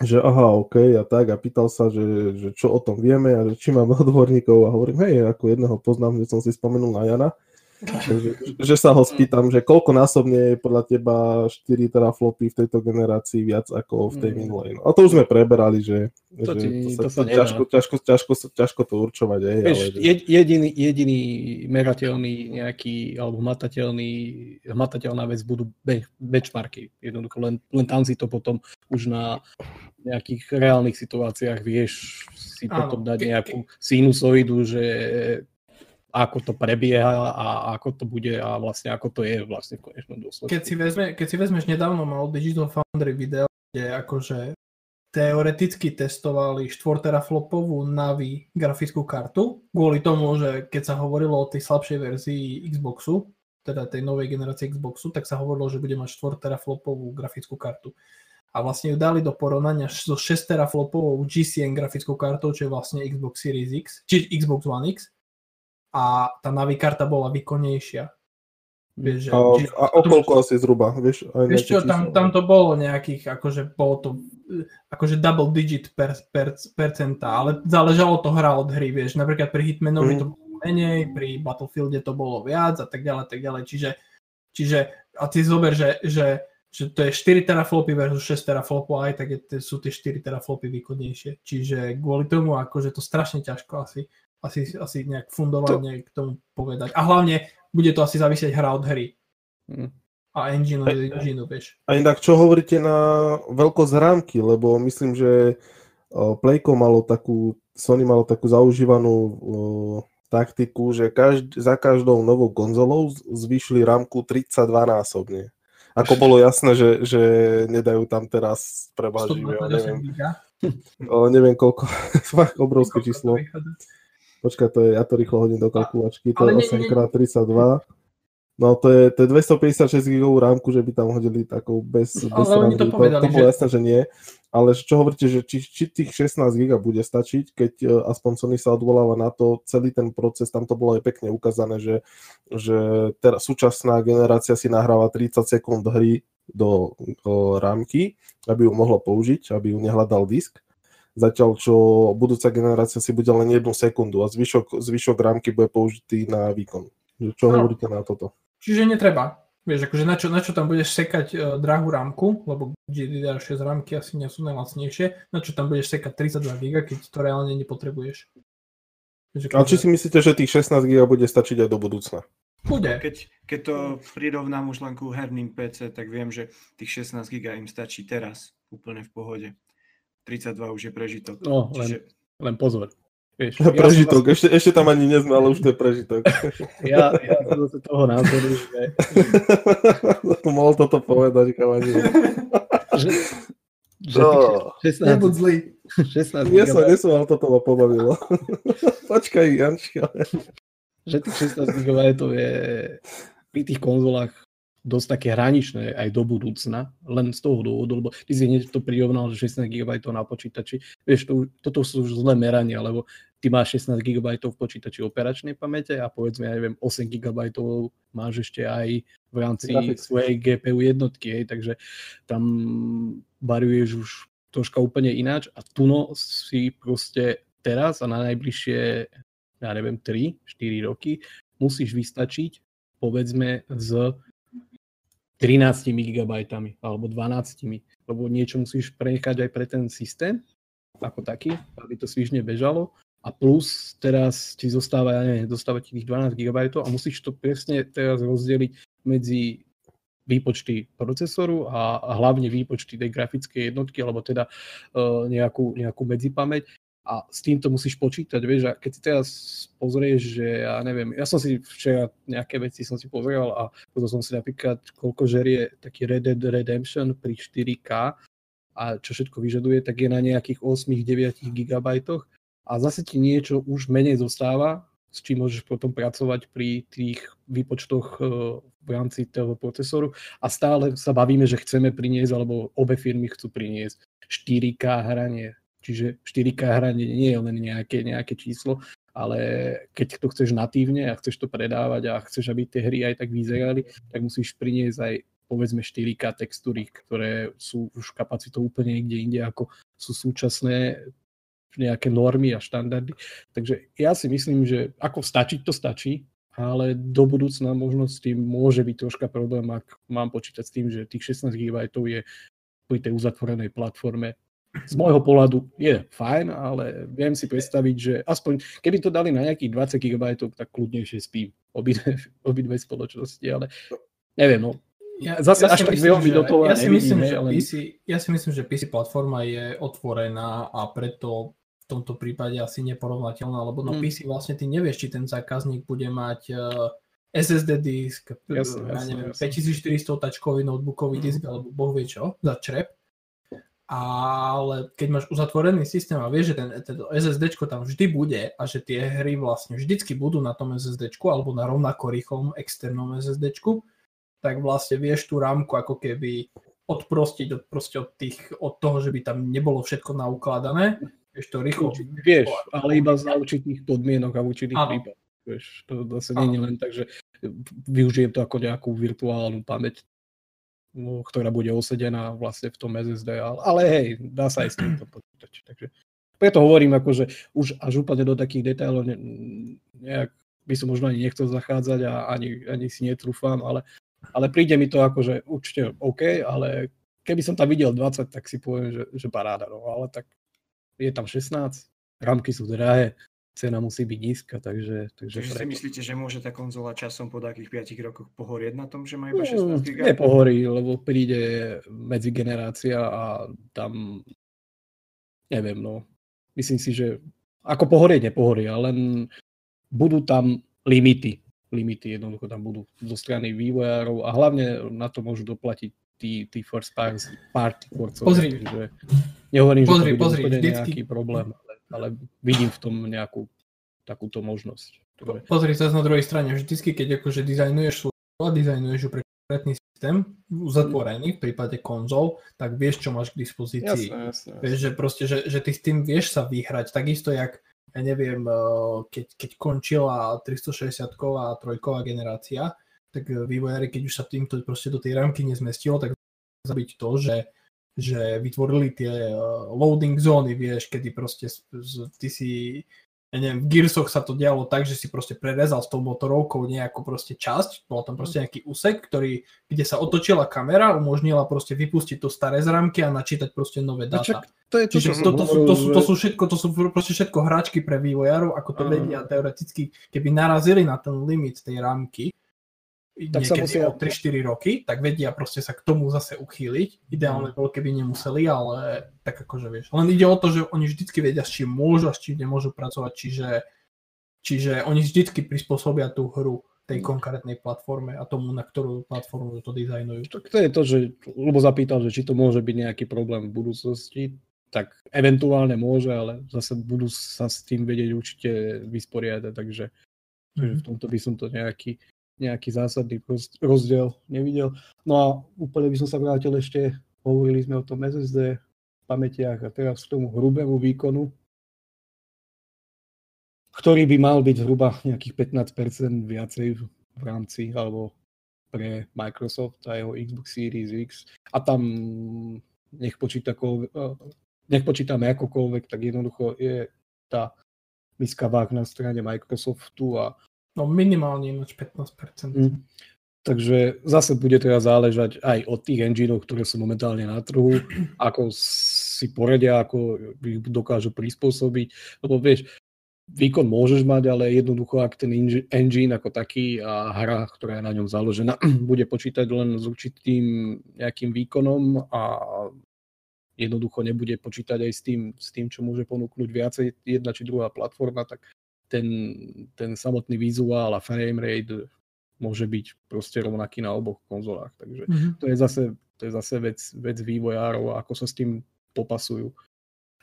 Že aha, OK, a tak, a pýtal sa, že, že čo o tom vieme a že či máme odborníkov a hovorím, hej, ako jedného poznám, že som si spomenul na Jana, Takže, že sa ho spýtam, že koľko násobne je podľa teba 4 teraflopy v tejto generácii viac ako v tej mm. minulej. No, a to už sme preberali, že, to, že ti, to, sa, to sa ťažko, ťažko, ťažko, ťažko to určovať. Aj, Vieš, ale, že... jediný, jediný merateľný nejaký, alebo hmatateľný, hmatateľná vec budú benchmarky. Jednoducho len, len tam si to potom už na nejakých reálnych situáciách vieš si Áno. potom dať nejakú sinusoidu, že ako to prebieha a ako to bude a vlastne ako to je vlastne v konečnom dôsledku. Keď si, vezme, keď si vezmeš nedávno mal Digital Foundry video, kde akože teoreticky testovali 4 teraflopovú Navi grafickú kartu, kvôli tomu, že keď sa hovorilo o tej slabšej verzii Xboxu, teda tej novej generácie Xboxu, tak sa hovorilo, že bude mať 4 teraflopovú grafickú kartu. A vlastne ju dali do porovnania so 6 teraflopovou GCN grafickou kartou, čo je vlastne Xbox Series X, či Xbox One X a tá Navi karta bola výkonnejšia. Vieš, že, a, či, a o koľko asi zhruba? Vieš, aj vieš čo, tam, tam to bolo nejakých, akože bolo to akože double digit per, per, percenta, ale záležalo to hra od hry, vieš, napríklad pri Hitmanovi mm. to bolo menej, pri Battlefielde to bolo viac a tak ďalej, tak ďalej, čiže, čiže a ty zober, že, že, že to je 4 teraflopy versus 6 teraflopov, aj tak je, sú tie 4 teraflopy výkonnejšie, čiže kvôli tomu akože to strašne ťažko asi asi, asi nejak fundovane to... k tomu povedať. A hlavne bude to asi závisieť hra od hry. Hmm. A engine od engine, vieš. A inak, čo hovoríte na veľkosť rámky, lebo myslím, že Playko malo takú, Sony malo takú zaužívanú uh, taktiku, že každ- za každou novou konzolou zvýšili rámku 32 násobne. Ako bolo jasné, že, že nedajú tam teraz prebaživé, neviem, neviem koľko, fakt obrovské číslo. Počkaj, to je, ja to rýchlo hodím do kalkulačky, to je 8x32. No to je, to je 256 gigovú rámku, že by tam hodili takou bez, bez ale oni to, povedali, to, to bolo že... jasné, že nie. Ale čo hovoríte, že či, či tých 16 giga bude stačiť, keď uh, aspoň Sony sa odvoláva na to, celý ten proces, tam to bolo aj pekne ukázané, že, že teraz súčasná generácia si nahráva 30 sekúnd hry do, do rámky, aby ju mohlo použiť, aby ju nehľadal disk zatiaľ čo budúca generácia si bude len jednu sekundu a zvyšok, zvyšok rámky bude použitý na výkon. Čo no. hovoríte na toto? Čiže netreba. Vieš, akože na čo, na čo tam budeš sekať uh, drahú rámku, lebo GDDR6 rámky asi nie sú najlacnejšie, na čo tam budeš sekať 32 GB, keď to reálne nepotrebuješ. Vieš, akože... Ale či si myslíte, že tých 16 GB bude stačiť aj do budúcna? Bude. Keď, keď to prirovnám už len ku herným PC, tak viem, že tých 16 GB im stačí teraz úplne v pohode. 32 už je prežitok. No, Čiže... len, len pozor. Vieš, prežitok, ja ešte, ešte tam ani nezme, ale už to je prežitok. Ja, ja som zase toho názoru, že... Mohol toto povedať, chalani. že, že no. 16, Nebuď zlý. 16 nie som, nie som, ale toto ma pobavilo. Počkaj, Jančka. Že tých 16 GB je pri tých konzolách dosť také hraničné aj do budúcna, len z toho dôvodu, lebo ty si hneď to prirovnal, že 16 GB na počítači, vieš, to, toto sú už zlé merania, lebo ty máš 16 GB v počítači operačnej pamäte a povedzme, ja neviem, 8 GB máš ešte aj v rámci svojej GPU jednotky, hej, takže tam variuješ už troška úplne ináč a tuno si proste teraz a na najbližšie, ja neviem, 3-4 roky musíš vystačiť povedzme z 13 GB alebo 12, lebo niečo musíš prenechať aj pre ten systém ako taký, aby to svižne bežalo. A plus teraz ti zostáva, ja neviem, zostáva ti tých 12 GB a musíš to presne teraz rozdeliť medzi výpočty procesoru a, a hlavne výpočty tej grafickej jednotky, alebo teda uh, nejakú, nejakú medzipamäť a s týmto musíš počítať, vieš, a keď si teraz pozrieš, že ja neviem, ja som si včera nejaké veci som si pozrel a potom som si napríklad, koľko žerie taký Red Dead Redemption pri 4K a čo všetko vyžaduje, tak je na nejakých 8-9 GB a zase ti niečo už menej zostáva, s čím môžeš potom pracovať pri tých výpočtoch e, v rámci toho procesoru. A stále sa bavíme, že chceme priniesť, alebo obe firmy chcú priniesť 4K hranie, Čiže 4K hranie nie je len nejaké, nejaké číslo, ale keď to chceš natívne a chceš to predávať a chceš, aby tie hry aj tak vyzerali, tak musíš priniesť aj povedzme 4K textúry, ktoré sú už kapacitou úplne niekde inde, ako sú súčasné nejaké normy a štandardy. Takže ja si myslím, že ako stačiť, to stačí, ale do budúcna možno s tým môže byť troška problém, ak mám počítať s tým, že tých 16 GB je pri tej uzatvorenej platforme z môjho pohľadu je fajn, ale viem si predstaviť, že aspoň keby to dali na nejakých 20 GB, tak kľudnejšie spím obidve, obidve spoločnosti, ale neviem, no. Ja, Zase ja až tak že, do toho ja si, myslím, že ale... PC, ja si myslím, že PC platforma je otvorená a preto v tomto prípade asi neporovnateľná, lebo no hmm. PC vlastne ty nevieš, či ten zákazník bude mať eh, SSD disk, jasne, ja neviem, jasne. 5400 tačkový notebookový hmm. disk, alebo boh vie čo, za črep ale keď máš uzatvorený systém a vieš, že ten, ten SSD tam vždy bude a že tie hry vlastne vždycky budú na tom SSD alebo na rovnako rýchlom externom SSD, tak vlastne vieš tú rámku ako keby odprostiť od, proste od, tých, od toho, že by tam nebolo všetko naukladané. Vieš to rýchlo. Vieš, ale iba za určitých podmienok a určitých prípadoch. Vieš, to zase nie je len tak, že využijem to ako nejakú virtuálnu pamäť No, ktorá bude osedená vlastne v tom SSD, ale, hej, dá sa aj s týmto počítať. Takže preto hovorím, akože už až úplne do takých detailov ne, nejak by som možno ani nechcel zachádzať a ani, ani si netrúfam, ale, ale príde mi to akože určite OK, ale keby som tam videl 20, tak si poviem, že, že paráda, no, ale tak je tam 16, rámky sú drahé, cena musí byť nízka, takže... Takže, takže si myslíte, že môže tá konzola časom po takých 5 rokoch pohorieť na tom, že má iba 16 GB? Mm, nepohorí, lebo príde medzigenerácia a tam neviem, no. Myslím si, že ako pohorieť nepohoria, len budú tam limity. Limity jednoducho tam budú zo strany vývojárov a hlavne na to môžu doplatiť tí, tí first party tvorcovia. Pozri. Že nehovorím, pozri, že to pozri, bude nejaký problém ale vidím v tom nejakú takúto možnosť. Ktoré... Pozri sa na druhej strane, vždycky, keď akože dizajnuješ a dizajnuješ ju pre konkrétny systém, uzatvorený v prípade konzol, tak vieš, čo máš k dispozícii. Jasne, jasne, jasne. Vieš, že proste, že, že ty s tým vieš sa vyhrať, takisto jak ja neviem, eh, keď, keď končila 360 a trojková generácia, tak vývojári, keď už sa týmto proste do tej rámky nezmestilo, tak zabiť to, že že vytvorili tie eh, loading zóny, vieš, kedy proste ty si, ja neviem, v Gearsoch sa to dialo tak, že si proste prerezal s tou motorovkou nejakú proste časť, bol tam proste nejaký úsek, ktorý, kde sa otočila kamera, umožnila proste vypustiť to staré zrámky a načítať proste nové no dáta. To je to, Čiže to, to, to, to, sú, to sú všetko, to sú proste všetko hráčky pre vývojárov, ako to vedia teoreticky, keby narazili na ten limit tej rámky, tak niekedy musia... o 3-4 roky, tak vedia proste sa k tomu zase uchýliť. Ideálne bolo, keby nemuseli, ale tak akože vieš. Len ide o to, že oni vždycky vedia, s čím môžu a s čím nemôžu pracovať, čiže, čiže oni vždycky prispôsobia tú hru tej konkrétnej platforme a tomu, na ktorú platformu to dizajnujú. Tak to je to, že Lubo zapýtal, že či to môže byť nejaký problém v budúcnosti, tak eventuálne môže, ale zase budú sa s tým vedieť určite vysporiadať, takže mm-hmm. v tomto by som to nejaký nejaký zásadný rozdiel nevidel. No a úplne by som sa vrátil ešte, hovorili sme o tom SSD pamätiach a teraz k tomu hrubému výkonu, ktorý by mal byť zhruba nejakých 15% viacej v rámci alebo pre Microsoft a jeho Xbox Series X a tam nech, počíta, nech počítame akokoľvek, tak jednoducho je tá miska váh na strane Microsoftu a No minimálne ináč 15%. Mm. Takže zase bude teda záležať aj od tých engineov, ktoré sú momentálne na trhu, ako si poradia, ako ich dokážu prispôsobiť. Lebo vieš, výkon môžeš mať, ale jednoducho, ak ten engine ako taký a hra, ktorá je na ňom založená, bude počítať len s určitým nejakým výkonom a jednoducho nebude počítať aj s tým, s tým čo môže ponúknuť viacej jedna či druhá platforma, tak ten, ten samotný vizuál a frame rate môže byť proste rovnaký na oboch konzolách. Takže mm-hmm. to je zase, to je zase vec, vec vývojárov, ako sa s tým popasujú.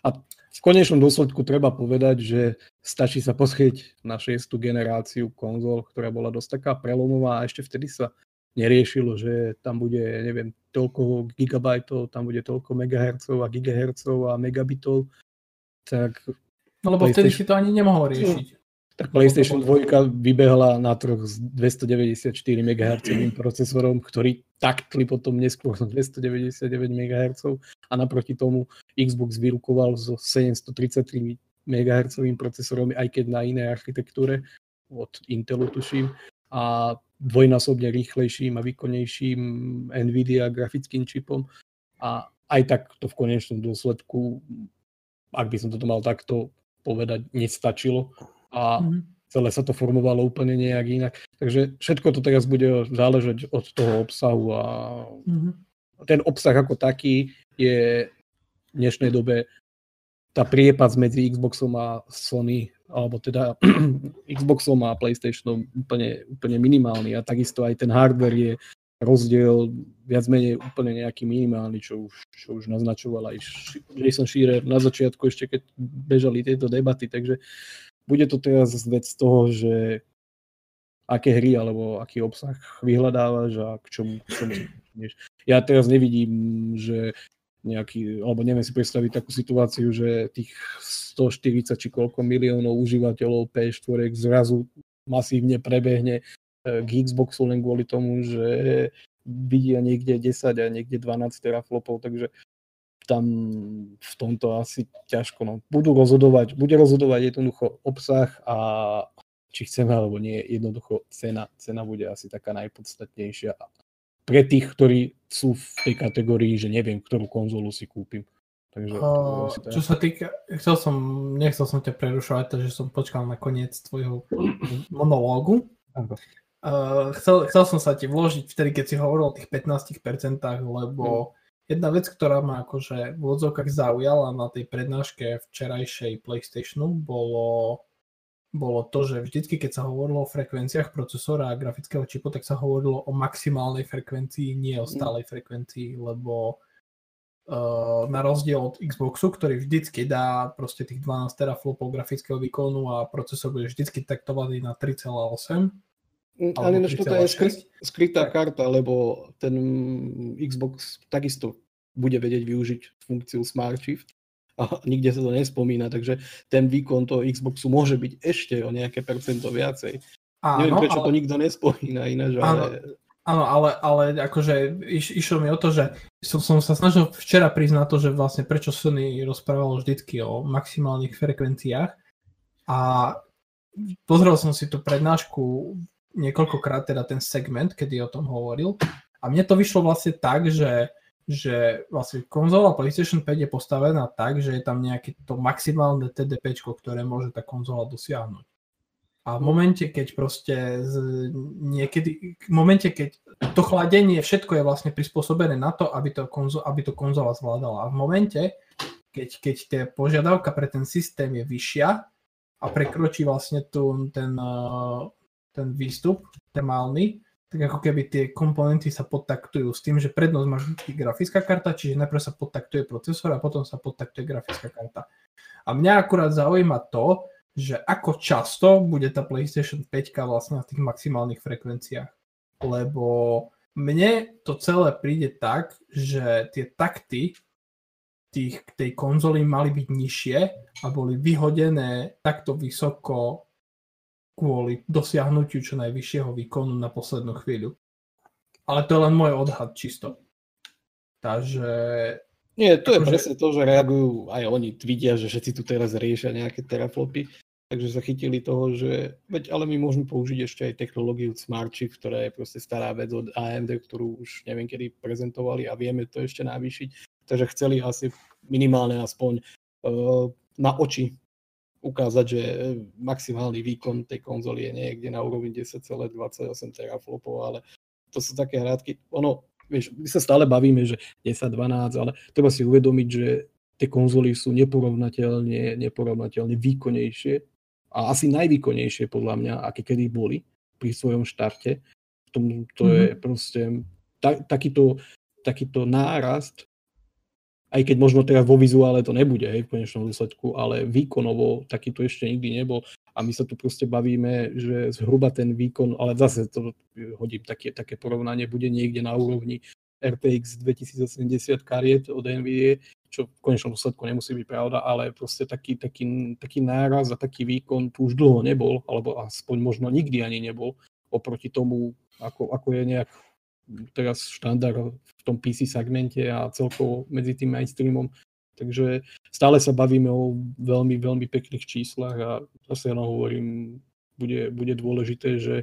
A v konečnom dôsledku treba povedať, že stačí sa pozrieť na 6. generáciu konzol, ktorá bola dosť taká prelomová a ešte vtedy sa neriešilo, že tam bude, neviem, toľko gigabajtov, tam bude toľko megahercov a gigahercov a megabitov, tak... No lebo vtedy si to ani nemohol riešiť tak PlayStation 2 vybehla na trh s 294 MHz procesorom, ktorý taktli potom neskôr 299 MHz a naproti tomu Xbox vyrukoval so 733 MHz procesorom, aj keď na inej architektúre od Intelu tuším a dvojnásobne rýchlejším a výkonnejším Nvidia grafickým čipom. A aj tak to v konečnom dôsledku, ak by som toto mal takto povedať, nestačilo a mm-hmm. celé sa to formovalo úplne nejak inak. Takže všetko to teraz bude záležať od toho obsahu a mm-hmm. ten obsah ako taký je v dnešnej dobe tá priepas medzi Xboxom a Sony, alebo teda Xboxom a PlayStationom úplne, úplne minimálny a takisto aj ten hardware je rozdiel viac menej úplne nejaký minimálny, čo už, čo už naznačoval aj Jason Shearer na začiatku ešte, keď bežali tieto debaty, takže bude to teraz vec toho, že aké hry alebo aký obsah vyhľadávaš a k čomu, k čomu Ja teraz nevidím, že nejaký, alebo neviem si predstaviť takú situáciu, že tých 140 či koľko miliónov užívateľov PS4 zrazu masívne prebehne eh, k Xboxu len kvôli tomu, že vidia niekde 10 a niekde 12 teraflopov, takže tam v tomto asi ťažko. No. Budú rozhodovať, bude rozhodovať jednoducho obsah a či chceme alebo nie, jednoducho cena, cena bude asi taká najpodstatnejšia pre tých, ktorí sú v tej kategórii, že neviem, ktorú konzolu si kúpim. Takže, uh, čo sa týka, chcel som, nechcel som ťa prerušovať, takže som počkal na koniec tvojho monológu. Uh, chcel, chcel som sa ti vložiť vtedy, keď si hovoril o tých 15%, lebo Jedna vec, ktorá ma akože v odzovkách zaujala na tej prednáške včerajšej PlayStationu, bolo, bolo to, že vždycky, keď sa hovorilo o frekvenciách procesora a grafického čipu, tak sa hovorilo o maximálnej frekvencii, nie o stálej frekvencii, lebo uh, na rozdiel od Xboxu, ktorý vždycky dá proste tých 12 teraflopov grafického výkonu a procesor bude vždycky taktovaný na 3,8, Mm, ale než toto je skry, skrytá karta, lebo ten Xbox takisto bude vedieť využiť funkciu Smart Shift a nikde sa to nespomína, takže ten výkon toho Xboxu môže byť ešte o nejaké percento viacej. Áno, Neviem, prečo ale... to nikto nespomína ináč, ale... Áno, ale, ale akože iš, išlo mi o to, že som, som sa snažil včera priznať to, že vlastne prečo Sony rozprávalo vždycky o maximálnych frekvenciách a pozrel som si tú prednášku niekoľkokrát teda ten segment, kedy o tom hovoril. A mne to vyšlo vlastne tak, že, že vlastne konzola PlayStation 5 je postavená tak, že je tam nejaké to maximálne TDP, ktoré môže tá konzola dosiahnuť. A v momente, keď proste z, niekedy, v momente, keď to chladenie, všetko je vlastne prispôsobené na to, aby to, konzo, aby to konzola zvládala. A v momente, keď, keď tie požiadavka pre ten systém je vyššia a prekročí vlastne tu ten, eh, ten výstup termálny, tak ako keby tie komponenty sa podtaktujú s tým, že prednosť má vždy grafická karta, čiže najprv sa podtaktuje procesor a potom sa podtaktuje grafická karta. A mňa akurát zaujíma to, že ako často bude tá PlayStation 5 vlastne na tých maximálnych frekvenciách. Lebo mne to celé príde tak, že tie takty tých, tej konzoly mali byť nižšie a boli vyhodené takto vysoko kvôli dosiahnutiu čo najvyššieho výkonu na poslednú chvíľu. Ale to je len môj odhad čisto. Takže nie, to je akože... presne to, že reagujú aj oni, vidia, že všetci tu teraz riešia nejaké teraflopy, takže sa chytili toho, že veď ale my môžeme použiť ešte aj technológiu Smart Chip, ktorá je proste stará vec od AMD, ktorú už neviem kedy prezentovali a vieme to ešte navýšiť. Takže chceli asi minimálne aspoň uh, na oči ukázať, že maximálny výkon tej konzoly je niekde na úrovni 10,28 teraflopov, ale to sú také hrádky. Ono, vieš, my sa stále bavíme, že 10, 12, ale treba si uvedomiť, že tie konzoly sú neporovnateľne, neporovnateľne výkonnejšie a asi najvýkonnejšie podľa mňa, aké kedy boli pri svojom štarte. Tom, to mm-hmm. je mhm. proste ta, takýto, takýto nárast, aj keď možno teraz vo vizuále to nebude hej, v konečnom dôsledku, ale výkonovo takýto ešte nikdy nebol. A my sa tu proste bavíme, že zhruba ten výkon, ale zase to hodím také, také porovnanie, bude niekde na úrovni RTX 2070 kariet od NVIDIA, čo v konečnom dôsledku nemusí byť pravda, ale proste taký, taký, taký náraz a taký výkon tu už dlho nebol, alebo aspoň možno nikdy ani nebol, oproti tomu, ako, ako je nejak teraz štandard v tom PC segmente a celkovo medzi tým mainstreamom Takže stále sa bavíme o veľmi, veľmi pekných číslach a zase ja hovorím, bude, bude dôležité, že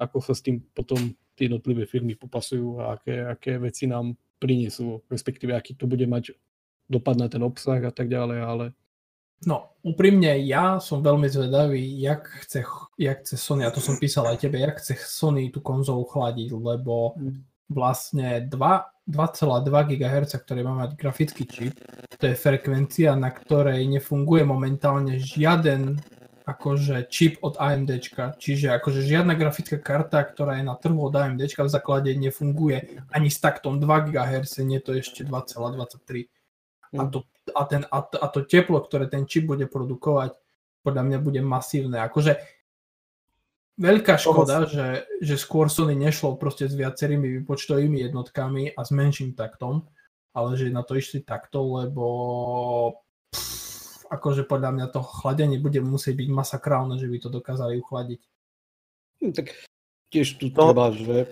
ako sa s tým potom tie jednotlivé firmy popasujú a aké, aké veci nám prinesú, respektíve aký to bude mať dopad na ten obsah a tak ďalej, ale No, úprimne, ja som veľmi zvedavý, jak chce, jak chce Sony, a to som písal aj tebe, jak chce Sony tú konzolu chladiť, lebo mm. Vlastne dva, 2,2 GHz, ktoré má mať grafický čip. To je frekvencia, na ktorej nefunguje momentálne žiaden akože čip od AMD. Čiže akože žiadna grafická karta, ktorá je na trhu od AMD v základe nefunguje ani s taktom 2 GHz, nie to ešte 2,23. A to, a, ten, a, to, a to teplo, ktoré ten čip bude produkovať, podľa mňa bude masívne. Akože Veľká škoda, že, že skôr Sony nešlo proste s viacerými výpočtovými jednotkami a s menším taktom, ale že na to išli takto, lebo pff, akože podľa mňa to chladenie bude musieť byť masakrálne, že by to dokázali uchladiť. No, tak tiež tu to... treba, že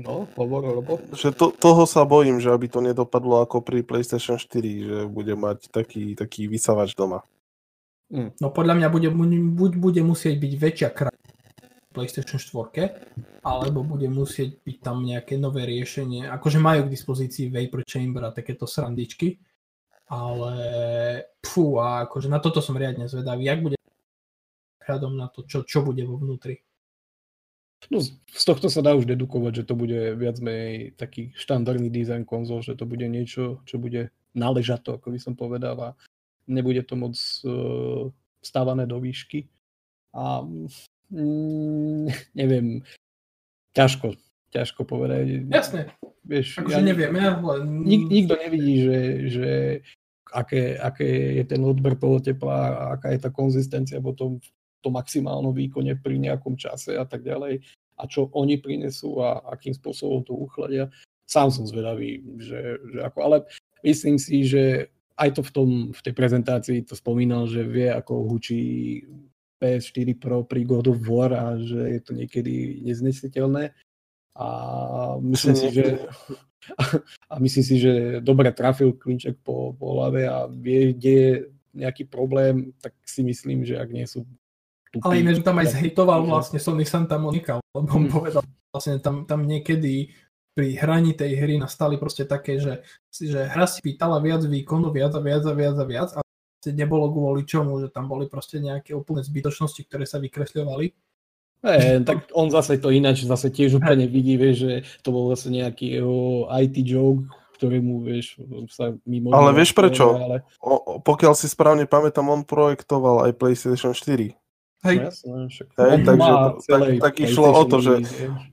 No, hovor, Robo. Že to, toho sa bojím, že aby to nedopadlo ako pri PlayStation 4, že bude mať taký, taký vysavač doma. Mm. No podľa mňa bude, buď bude musieť byť väčšia krajina PlayStation 4, alebo bude musieť byť tam nejaké nové riešenie. Akože majú k dispozícii Vapor Chamber a takéto srandičky, ale pfú, a akože na toto som riadne zvedavý, jak bude hľadom na to, čo, čo bude vo vnútri. No, z tohto sa dá už dedukovať, že to bude viac menej taký štandardný dizajn konzol, že to bude niečo, čo bude náležato, ako by som povedal, a nebude to moc uh, stávané do výšky. A Mm, neviem, ťažko, ťažko povedať. Jasne, Vieš, akože ja, neviem, ja len... Nik, nikto nevidí, že, že aké, aké je ten odber toho tepla a aká je tá konzistencia potom v tom maximálnom výkone pri nejakom čase a tak ďalej a čo oni prinesú a akým spôsobom to uchladia. Sám som zvedavý, že, že ako, ale myslím si, že aj to v, tom, v tej prezentácii to spomínal, že vie, ako hučí PS4 Pro pri God of War a že je to niekedy neznesiteľné. A myslím si, že a myslím si, že dobre trafil klinček po, po hlave a vie, kde je nejaký problém, tak si myslím, že ak nie sú tupí, Ale iné, že tam aj zhejtoval vlastne Sony Santa Monica, lebo on hmm. povedal, vlastne tam, tam niekedy pri hraní tej hry nastali proste také, že, že hra si pýtala viac výkonu, viac a viac a viac a viac a nebolo kvôli čomu, že tam boli proste nejaké úplné zbytočnosti, ktoré sa vykresľovali. E, tak on zase to ináč zase tiež úplne vidí, vieš, že to bol zase nejaký jeho IT joke, ktorému, vieš, sa mimo... Ale vieš prečo? Ale... O, pokiaľ si správne pamätám, on projektoval aj PlayStation 4. Hej. No jasné, však Hej, takže to- tak- tak išlo o to, že-.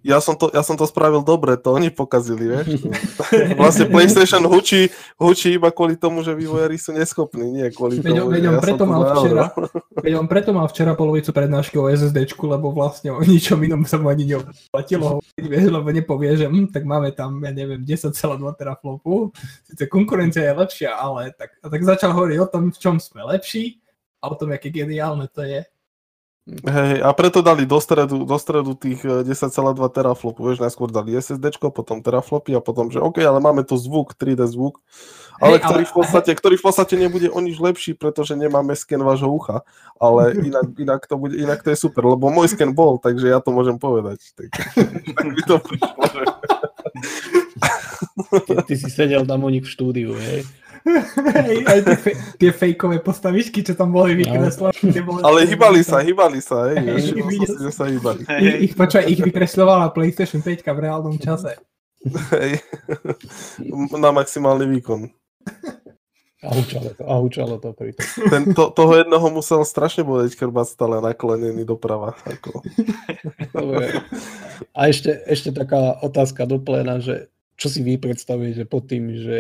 Ja som, to, ja som to spravil dobre, to oni pokazili, vieš. vlastne PlayStation hučí, hučí iba kvôli tomu, že vývojári sú neschopní, nie kvôli Veď, tomu, veď on ja som preto to mal včera, no. veď on preto mal včera polovicu prednášky o SSDčku, lebo vlastne o ničom inom sa mu ani neoplatilo vieš, lebo nepovie, že hm, tak máme tam, ja neviem, 10,2 teraflopu, síce konkurencia je lepšia, ale tak, a tak začal hovoriť o tom, v čom sme lepší a o tom, aké geniálne to je. Hej, a preto dali do stredu, do stredu tých eh, 10,2 teraflopu, vieš, najskôr dali SSDčko, potom teraflopy a potom, že OK, ale máme tu zvuk, 3D zvuk, ale, Hej, ktorý, ale- v podstate, ktorý v podstate nebude o nič lepší, pretože nemáme sken vášho ucha, ale inak, inak, to bude, inak to je super, lebo môj sken bol, takže ja to môžem povedať. Tak, tak by to prišlo. Ty, ty si sedel tam u nich v štúdiu, hej. Hej, aj tie, fe- tie fejkové postavičky, čo tam boli vykreslené. tie boli- Ale hýbali sa, hýbali sa, hej, Hej, som videl si, sa hýbali. Hej, Ich, hej. ich, počúvaj, ich vykresľovala PlayStation 5 v reálnom čase. Hej. Na maximálny výkon. A hučalo to, a hučalo to pri tom. Ten, to, toho jednoho musel strašne boleť krbať stále naklonený doprava. Ako. Dobre. A ešte, ešte taká otázka do pléna, že čo si vy predstavujete pod tým, že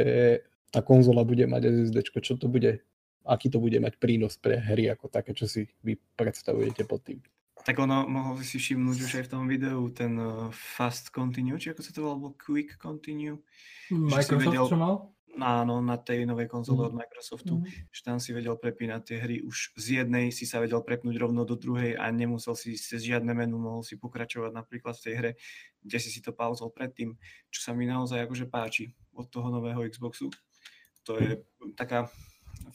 tá konzola bude mať SSD, čo to bude, aký to bude mať prínos pre hry ako také, čo si vy predstavujete pod tým. Tak ono, mohol si všimnúť už aj v tom videu ten uh, Fast Continue, či ako sa to volalo, alebo Quick Continue. Microsoft vedel- čo mal? Áno, na tej novej konzole Mhm. od Microsoftu, Mhm. že tam si vedel prepínať tie hry už z jednej, si sa vedel prepnúť rovno do druhej a nemusel si cez žiadne menu, mohol si pokračovať napríklad v tej hre, kde si si to pauzol predtým, čo sa mi naozaj akože páči od toho nového Xboxu. To je taká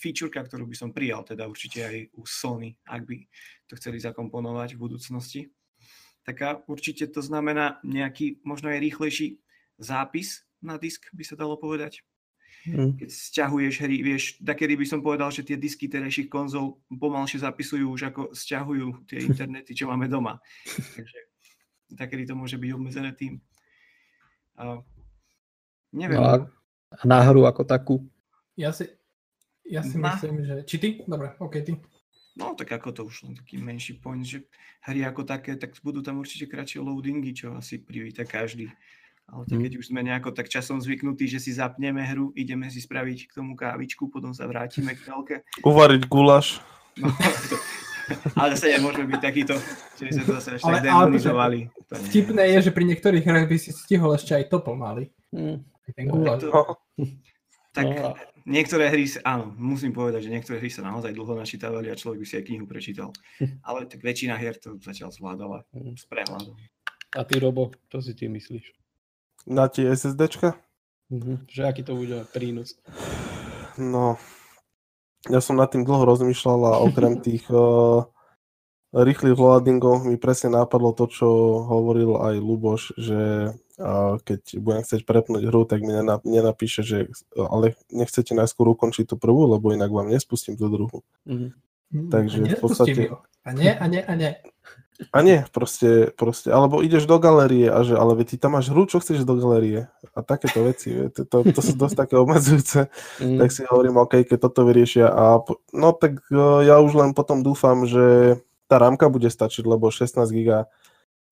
featureka, ktorú by som prijal, teda určite aj u Sony, ak by to chceli zakomponovať v budúcnosti. Taká určite to znamená nejaký možno aj rýchlejší zápis na disk, by sa dalo povedať Hm. keď sťahuješ hry, vieš, takedy by som povedal, že tie disky terajších konzol pomalšie zapisujú už ako sťahujú tie internety, čo máme doma. Takže takedy to môže byť obmedzené tým. A, neviem, No a, a na hru ako takú. Ja si, ja si Na- myslím, že... Či ty? Dobre, ok, ty. no tak ako to už len taký menší point, že hry ako také, tak budú tam určite kratšie loadingy, čo asi privíta každý. Ale tak Mhm. keď už sme nejako tak časom zvyknutí, že si zapneme hru, ideme si spraviť k tomu kávičku, potom sa vrátime k telke, Uvariť gulaš. No, to, ale zase nemôžeme byť takýto, že by sme to zase ešte Ale- ale, ale- demonizovali. To nie. Vtipné je, že pri niektorých hrách by si stihol ešte aj to pomaly. Hm. Ten guláš. To, No. tak No a- niektoré hry, áno, musím povedať, že niektoré hry sa naozaj dlho načítavali a človek by si aj knihu prečítal. Ale tak väčšina hier to zatiaľ zvládala Hm. s prehľadom. A ty, Robo, čo si ty myslíš? Na tie SSDčka? Mhm. Že aký to bude prínos? No, ja som nad tým dlho rozmýšľal a okrem tých uh, rýchlych loadingov mi presne nápadlo to, čo hovoril aj Luboš, že keď budem chcieť prepnúť hru, tak mi nenap- nenapíše, že uh, ale nechcete najskôr ukončiť tú prvú, lebo inak vám nespustím tú druhú. Mhm. takže v podstate-. A nie, a nie, a nie. A nie, proste, proste, alebo ideš do galérie a že, ale ty tam máš hru, čo chceš do galérie? A takéto veci, vie, to, to, to sú dosť také obmedzujúce. Mhm. tak si hovorím, OK, keď toto vyriešia a no tak uh, ja už len potom dúfam, že tá rámka bude stačiť, lebo 16 giga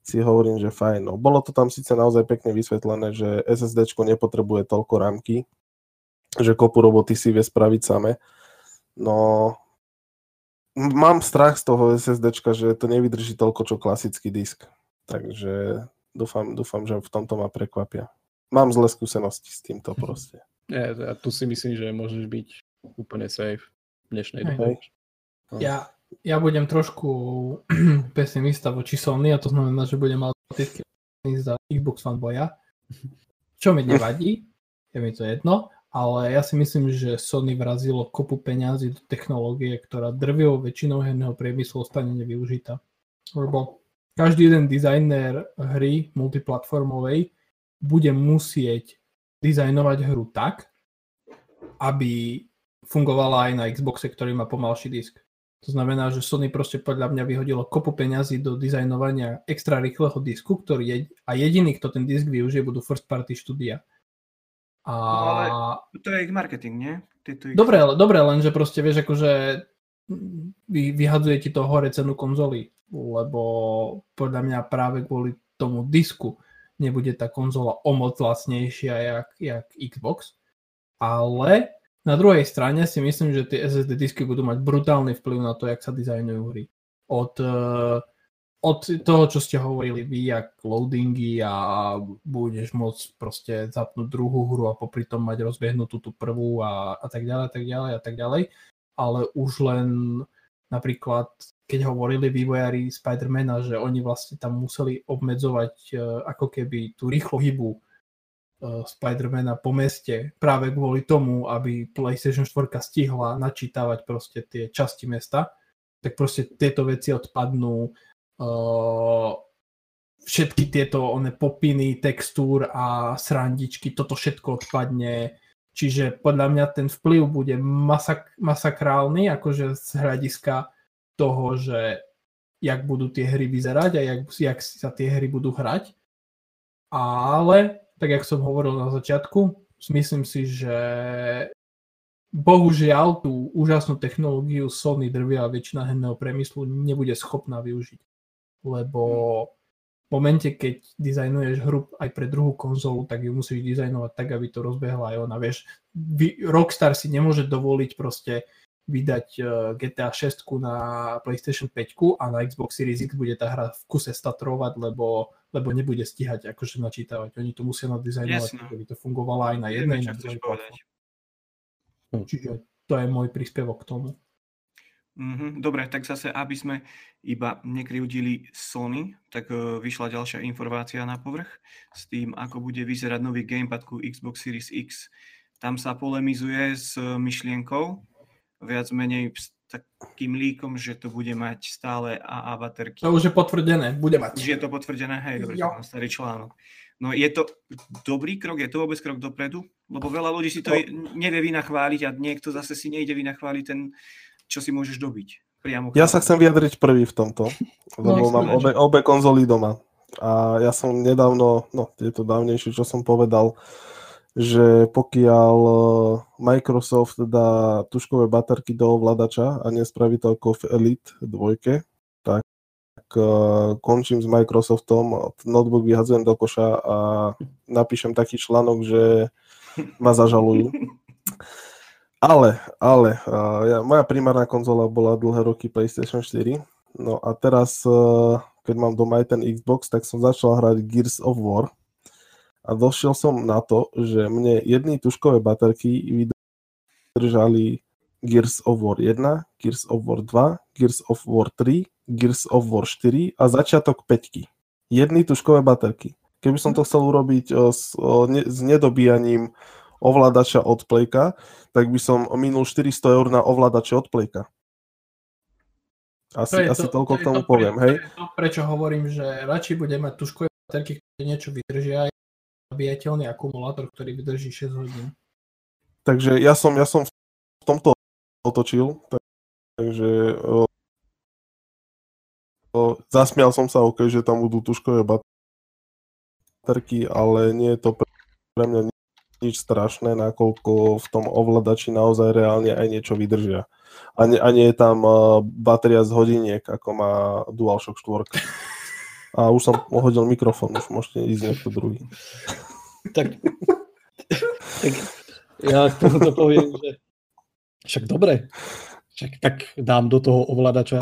si hovorím, že fajn. No, bolo to tam síce naozaj pekne vysvetlené, že SSDčko nepotrebuje toľko rámky, že kopu roboty si vie spraviť same. No, mám strach z toho SSDčka, že to nevydrží toľko, čo klasický disk. Takže dúfam, dúfam, že v tomto ma prekvapia. Mám zlé skúsenosti s týmto proste. Nie, ja tu si myslím, že môžeš byť úplne safe v dnešnej dobe. Ja, ja budem trošku pesimista voči Sony a to znamená, že budem automaticky za Xbox fanboya. Čo mi nevadí, je mi to jedno, ale ja si myslím, že Sony vrazilo kopu peňazí do technológie, ktorá drvivou väčšinou herného priemyslu ostane nevyužitá. Lebo každý jeden dizajner hry multiplatformovej bude musieť dizajnovať hru tak, aby fungovala aj na Xboxe, ktorý má pomalší disk. To znamená, že Sony proste podľa mňa vyhodilo kopu peňazí do dizajnovania extra rýchleho disku, ktorý je, a jediný, kto ten disk využije, budú first party štúdia. A... No, ale to je ich marketing, nie? Tieto ich... Dobre, dobre, lenže proste vieš, akože vy, vyhadzuje ti to hore cenu konzoly, lebo podľa mňa práve kvôli tomu disku nebude tá konzola o moc lacnejšia jak, jak Xbox, ale na druhej strane si myslím, že tie SSD disky budú mať brutálny vplyv na to, jak sa dizajnujú hry. Od, eh, od toho, čo ste hovorili vy, jak loadingy a budeš môcť proste zapnúť druhú hru a popri tom mať rozbehnutú tú prvú a, a tak ďalej, a tak ďalej, a tak ďalej. Ale už len napríklad, keď hovorili vývojári Spidermana, že oni vlastne tam museli obmedzovať eh, ako keby tú rýchlu hybu Spidermana po meste práve kvôli tomu, aby PlayStation 4 stihla načítavať proste tie časti mesta, tak proste tieto veci odpadnú. Uh, všetky tieto one popiny, textúr a srandičky, toto všetko odpadne. Čiže podľa mňa ten vplyv bude masak- masakrálny, akože z hľadiska toho, že jak budú tie hry vyzerať a jak, jak sa tie hry budú hrať. Ale tak jak som hovoril na začiatku, myslím si, že bohužiaľ tú úžasnú technológiu Sony drvia väčšina herného priemyslu nebude schopná využiť. Lebo v momente, keď dizajnuješ hru aj pre druhú konzolu, tak ju musíš dizajnovať tak, aby to rozbehla aj ona. Vieš, Rockstar si nemôže dovoliť proste vydať e, GTA 6 na PlayStation 5 a na Xbox Series X bude tá hra v kuse statrovať, lebo, lebo nebude stíhať akože načítavať. Oni to musia nadizajnovať, yes, aby to fungovalo aj na jednej, na druhej hm. Čiže to je môj príspevok k tomu. Mm-hmm, dobre, tak zase, aby sme iba nekryvdili Sony, tak uh, vyšla ďalšia informácia na povrch s tým, ako bude vyzerať nový gamepad ku Xbox Series X. Tam sa polemizuje s myšlienkou, viac menej takým líkom, že to bude mať stále AA baterky. To už je potvrdené, bude mať. Už je to potvrdené, hej, dobre, to starý článok. No je to dobrý krok, je to vôbec krok dopredu? Lebo veľa ľudí si to no. nevie vynachváliť a niekto zase si nejde vynachváliť ten, čo si môžeš dobiť. Priamo ja sa chcem vyjadriť prvý v tomto, lebo no, mám obe, obe konzoly doma. A ja som nedávno, no je to dávnejšie, čo som povedal, že pokiaľ e, Microsoft dá tuškové baterky do ovladača a nespraví to ako v Elite 2, tak e, končím s Microsoftom, notebook vyhadzujem do koša a napíšem taký článok, že ma zažalujú. Ale, ale, e, ja, moja primárna konzola bola dlhé roky PlayStation 4, no a teraz, keď mám doma aj ten Xbox, tak som začal hrať Gears of War, a došiel som na to, že mne jedny tuškové baterky vydržali Gears of War 1, Gears of War 2, Gears of War 3, Gears of War 4 a začiatok 5. Jedny tuškové baterky. Keby som to chcel urobiť o, o, ne, s nedobíjaním ovládača od Playka, tak by som minul 400 eur na ovládače od Playka. Asi, to asi to, toľko to k tomu to, poviem, hej? To, prečo hovorím, že radšej bude mať tuškové baterky, ktoré niečo vydržia nabíjateľný akumulátor, ktorý vydrží 6 hodín. Takže ja som, ja som v tomto otočil, takže o, o, zasmial som sa, ok, že tam budú tuškové baterky, ale nie je to pre, mňa nič strašné, nakoľko v tom ovladači naozaj reálne aj niečo vydržia. A nie, a nie je tam uh, batéria z hodiniek, ako má DualShock 4. A už som ohodil mikrofón, už môžete ísť niekto druhý. Tak, tak ja k to poviem, že však dobre, však tak dám do toho ovládača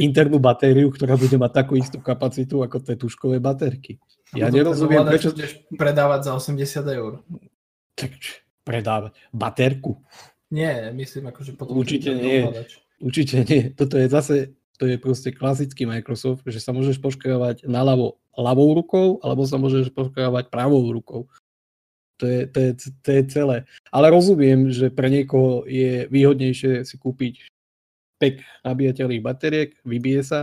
internú batériu, ktorá bude mať takú istú kapacitu ako tie tuškové baterky. Ja no nerozumiem, prečo... budeš predávať za 80 eur. Tak predávať. Baterku? Nie, myslím, akože potom... Určite nie. Určite nie. Toto je zase to je proste klasický Microsoft, že sa môžeš poškávať naľavo ľavou rukou, alebo sa môžeš poškávať pravou rukou. To je, to, je, to je celé. Ale rozumiem, že pre niekoho je výhodnejšie si kúpiť pek nabíjateľných batériek, vybije sa,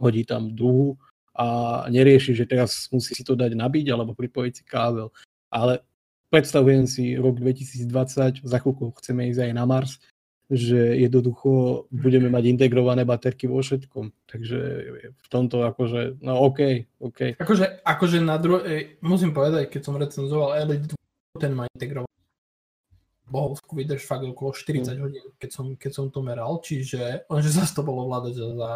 hodí tam druhú a nerieši, že teraz musí si to dať nabiť alebo pripojiť si kábel. Ale predstavujem si rok 2020, za chvíľku chceme ísť aj na Mars, že jednoducho budeme mať integrované baterky vo všetkom. Takže v tomto akože, no OK, OK. Akože, akože na druhej, musím povedať, keď som recenzoval Elite 2, ten má integrovaný bohovskú vydrž fakt okolo 40 mm. hodín, keď som, keď som to meral, čiže lenže zase to bolo vládať za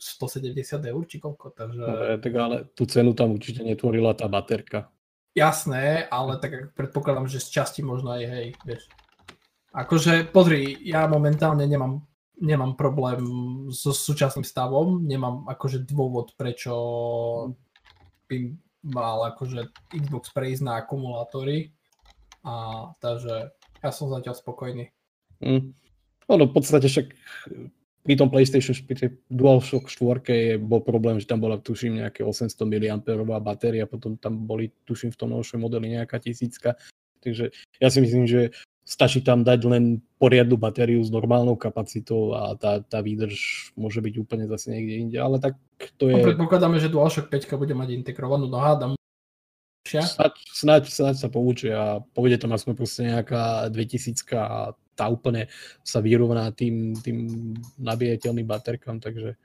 170 eur, či koľko, takže... No, tak ale tú cenu tam určite netvorila tá baterka. Jasné, ale tak predpokladám, že z časti možno aj hej, vieš. Akože, pozri, ja momentálne nemám, nemám problém so súčasným stavom, nemám akože dôvod, prečo by mal akože Xbox prejsť na akumulátory. A takže ja som zatiaľ spokojný. Mm. Ono v podstate však pri tom PlayStation, pri tej DualShock 4 je, bol problém, že tam bola, tuším, nejaké 800 mAh batéria, potom tam boli, tuším, v tom novšom modeli nejaká tisícka. Takže ja si myslím, že stačí tam dať len poriadnu batériu s normálnou kapacitou a tá, tá výdrž môže byť úplne zase niekde inde, ale tak to je... No, predpokladáme, že DualShock 5 bude mať integrovanú, no hádam. Snáď, snáď, snáď sa poučia a povede tam aspoň proste nejaká 2000 a tá úplne sa vyrovná tým, tým nabíjateľným baterkám, takže,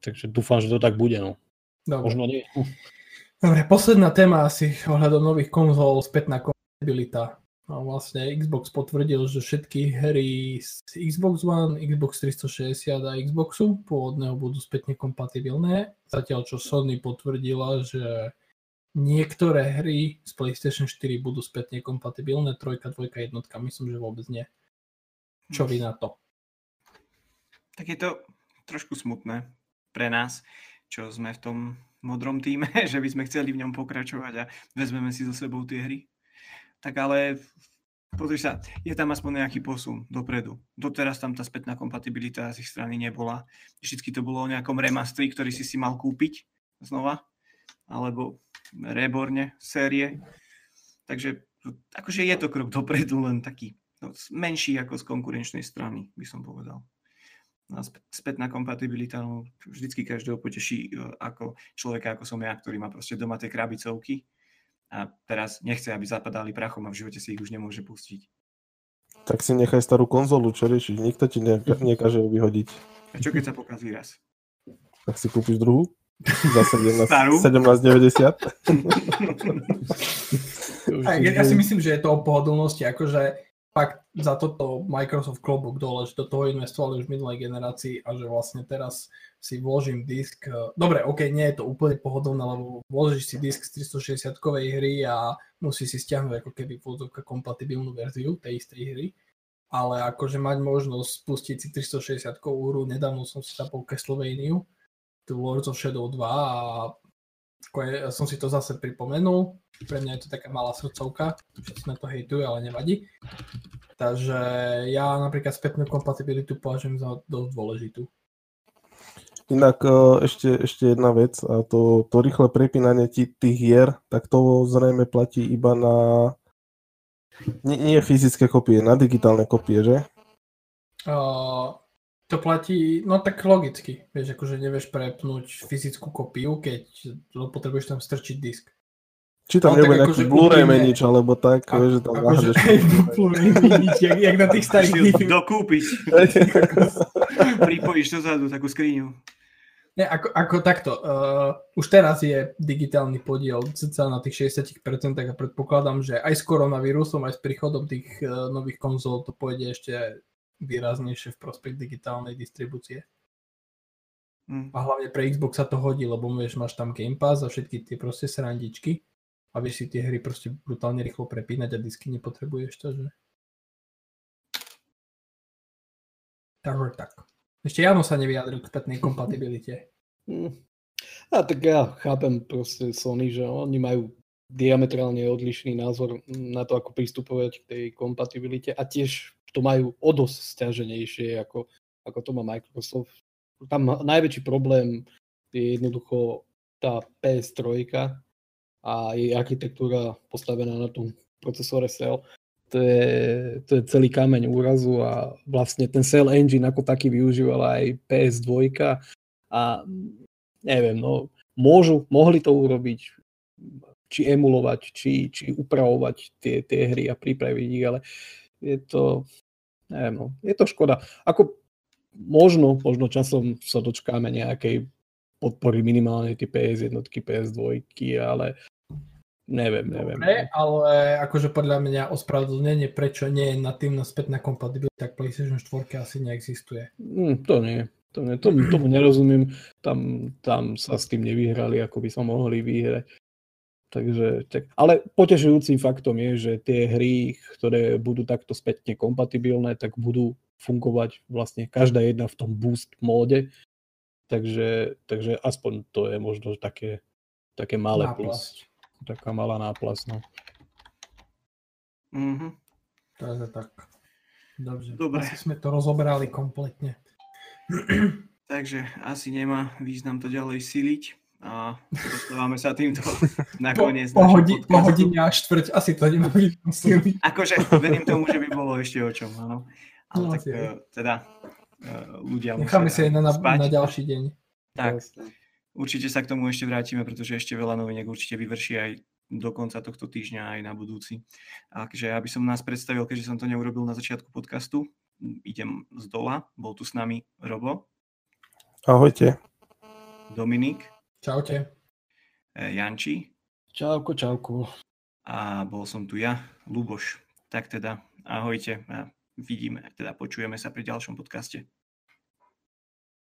takže dúfam, že to tak bude. No. Dobre. Možno nie. Dobre, posledná téma asi ohľadom nových konzol, spätná kompatibilita. Vlastne Xbox potvrdil, že všetky hry z Xbox One, Xbox 360 a Xboxu pôvodného budú spätne kompatibilné. Zatiaľ čo Sony potvrdila, že niektoré hry z PlayStation 4 budú spätne kompatibilné, trojka, dvojka, jednotka, myslím, že vôbec nie. Čo vy na to? Tak je to trošku smutné pre nás, čo sme v tom modrom týme, že by sme chceli v ňom pokračovať a vezmeme si so sebou tie hry tak ale pozri sa, je tam aspoň nejaký posun dopredu. Doteraz tam tá spätná kompatibilita z ich strany nebola. Vždycky to bolo o nejakom remastri, ktorý si si mal kúpiť znova, alebo reborne série. Takže akože je to krok dopredu, len taký no, menší ako z konkurenčnej strany, by som povedal. No, spätná kompatibilita no, vždycky každého poteší e, ako človeka, ako som ja, ktorý má proste doma tie krabicovky a teraz nechce, aby zapadali prachom a v živote si ich už nemôže pustiť. Tak si nechaj starú konzolu, čo riešiť, nikto ti ne, nekáže ju vyhodiť. A čo keď sa pokazí raz? Tak si kúpiš druhú? Za 17, 17,90? ja si myslím, že je to o pohodlnosti, akože fakt za toto Microsoft klobúk dole, že do toho investovali už v minulej generácii a že vlastne teraz si vložím disk. Eh, dobre, ok, nie je to úplne pohodlné, lebo vložíš si disk z 360-kovej hry a musí si stiahnuť ako keby vôdzovka kompatibilnú verziu tej istej hry. Ale akože mať možnosť spustiť si 360 hru, nedávno som si zapol Castlevania, tu Lords of Shadow 2 a je, som si to zase pripomenul. Pre mňa je to taká malá srdcovka, všetci na to hejtujú, ale nevadí. Takže ja napríklad spätnú kompatibilitu považujem za dosť dôležitú. Inak e, ešte, ešte jedna vec, a to, to rýchle prepínanie tých hier, tak to zrejme platí iba na nie, nie fyzické kopie, na digitálne kopie, že? Uh, to platí, no tak logicky, vieš, akože nevieš prepnúť fyzickú kopiu, keď potrebuješ tam strčiť disk. Či tam no, nebude nejaký akože Blu-ray menič, alebo tak, a, vieš, že tam akože, Blu-ray menič, jak, jak na tých starých Dokúpiť. Pripojíš dozadu takú skriňu. Nie, ako, ako takto. Uh, už teraz je digitálny podiel cca na tých 60% a predpokladám, že aj s koronavírusom, aj s príchodom tých uh, nových konzol to pôjde ešte výraznejšie v prospech digitálnej distribúcie. Mm. A hlavne pre Xbox sa to hodí, lebo vieš, máš tam Game Pass a všetky tie proste srandičky a vieš si tie hry proste brutálne rýchlo prepínať a disky nepotrebuješ, takže... Takže tak. Ešte Jano sa nevyjadril k spätnej kompatibilite. Mm. A tak ja chápem proste Sony, že oni majú diametrálne odlišný názor na to, ako pristupovať k tej kompatibilite a tiež to majú o dosť stiaženejšie, ako, ako to má Microsoft. Tam najväčší problém je jednoducho tá PS3 a jej architektúra postavená na tom procesore Cell. To je, to je celý kameň úrazu a vlastne ten Cell Engine ako taký využívala aj PS2 a neviem, no môžu, mohli to urobiť, či emulovať, či, či upravovať tie, tie hry a pripraviť ich, ale je to, neviem, no, je to škoda. Ako možno, možno časom sa dočkáme nejakej podpory minimálne tie PS jednotky, PS2, ale neviem, neviem. Dobre, ale akože podľa mňa ospravedlnenie, prečo nie je natívna spätná kompatibilita, tak PlayStation 4 asi neexistuje. Mm, to nie. To nie, tomu, tomu nerozumiem. Tam, tam sa s tým nevyhrali, ako by sa mohli vyhrať. Takže, tak, ale potešujúcim faktom je, že tie hry, ktoré budú takto spätne kompatibilné, tak budú fungovať vlastne každá jedna v tom boost móde. Takže, takže aspoň to je možno také, také malé plus. Taká malá náplasť. No. Mm-hmm. Takže tak. Dobře. Dobre. Asi sme to rozoberali kompletne. Takže asi nemá význam to ďalej siliť a dostávame sa týmto nakoniec. Po, po, hodi, po hodine a štvrť, asi to nemá význam Akože verím tomu, že by bolo ešte o čom, áno. Ale no, tak uh, teda uh, ľudia Necháme si aj na, na ďalší deň. Tak, určite sa k tomu ešte vrátime, pretože ešte veľa noviniek určite vyvrší aj do konca tohto týždňa aj na budúci. Takže aby som nás predstavil, keďže som to neurobil na začiatku podcastu, idem z dola, bol tu s nami Robo. Ahojte. Dominik. Čaute. E, Janči. Čauko, čauko. A bol som tu ja, Luboš. Tak teda, ahojte a vidíme, teda počujeme sa pri ďalšom podcaste.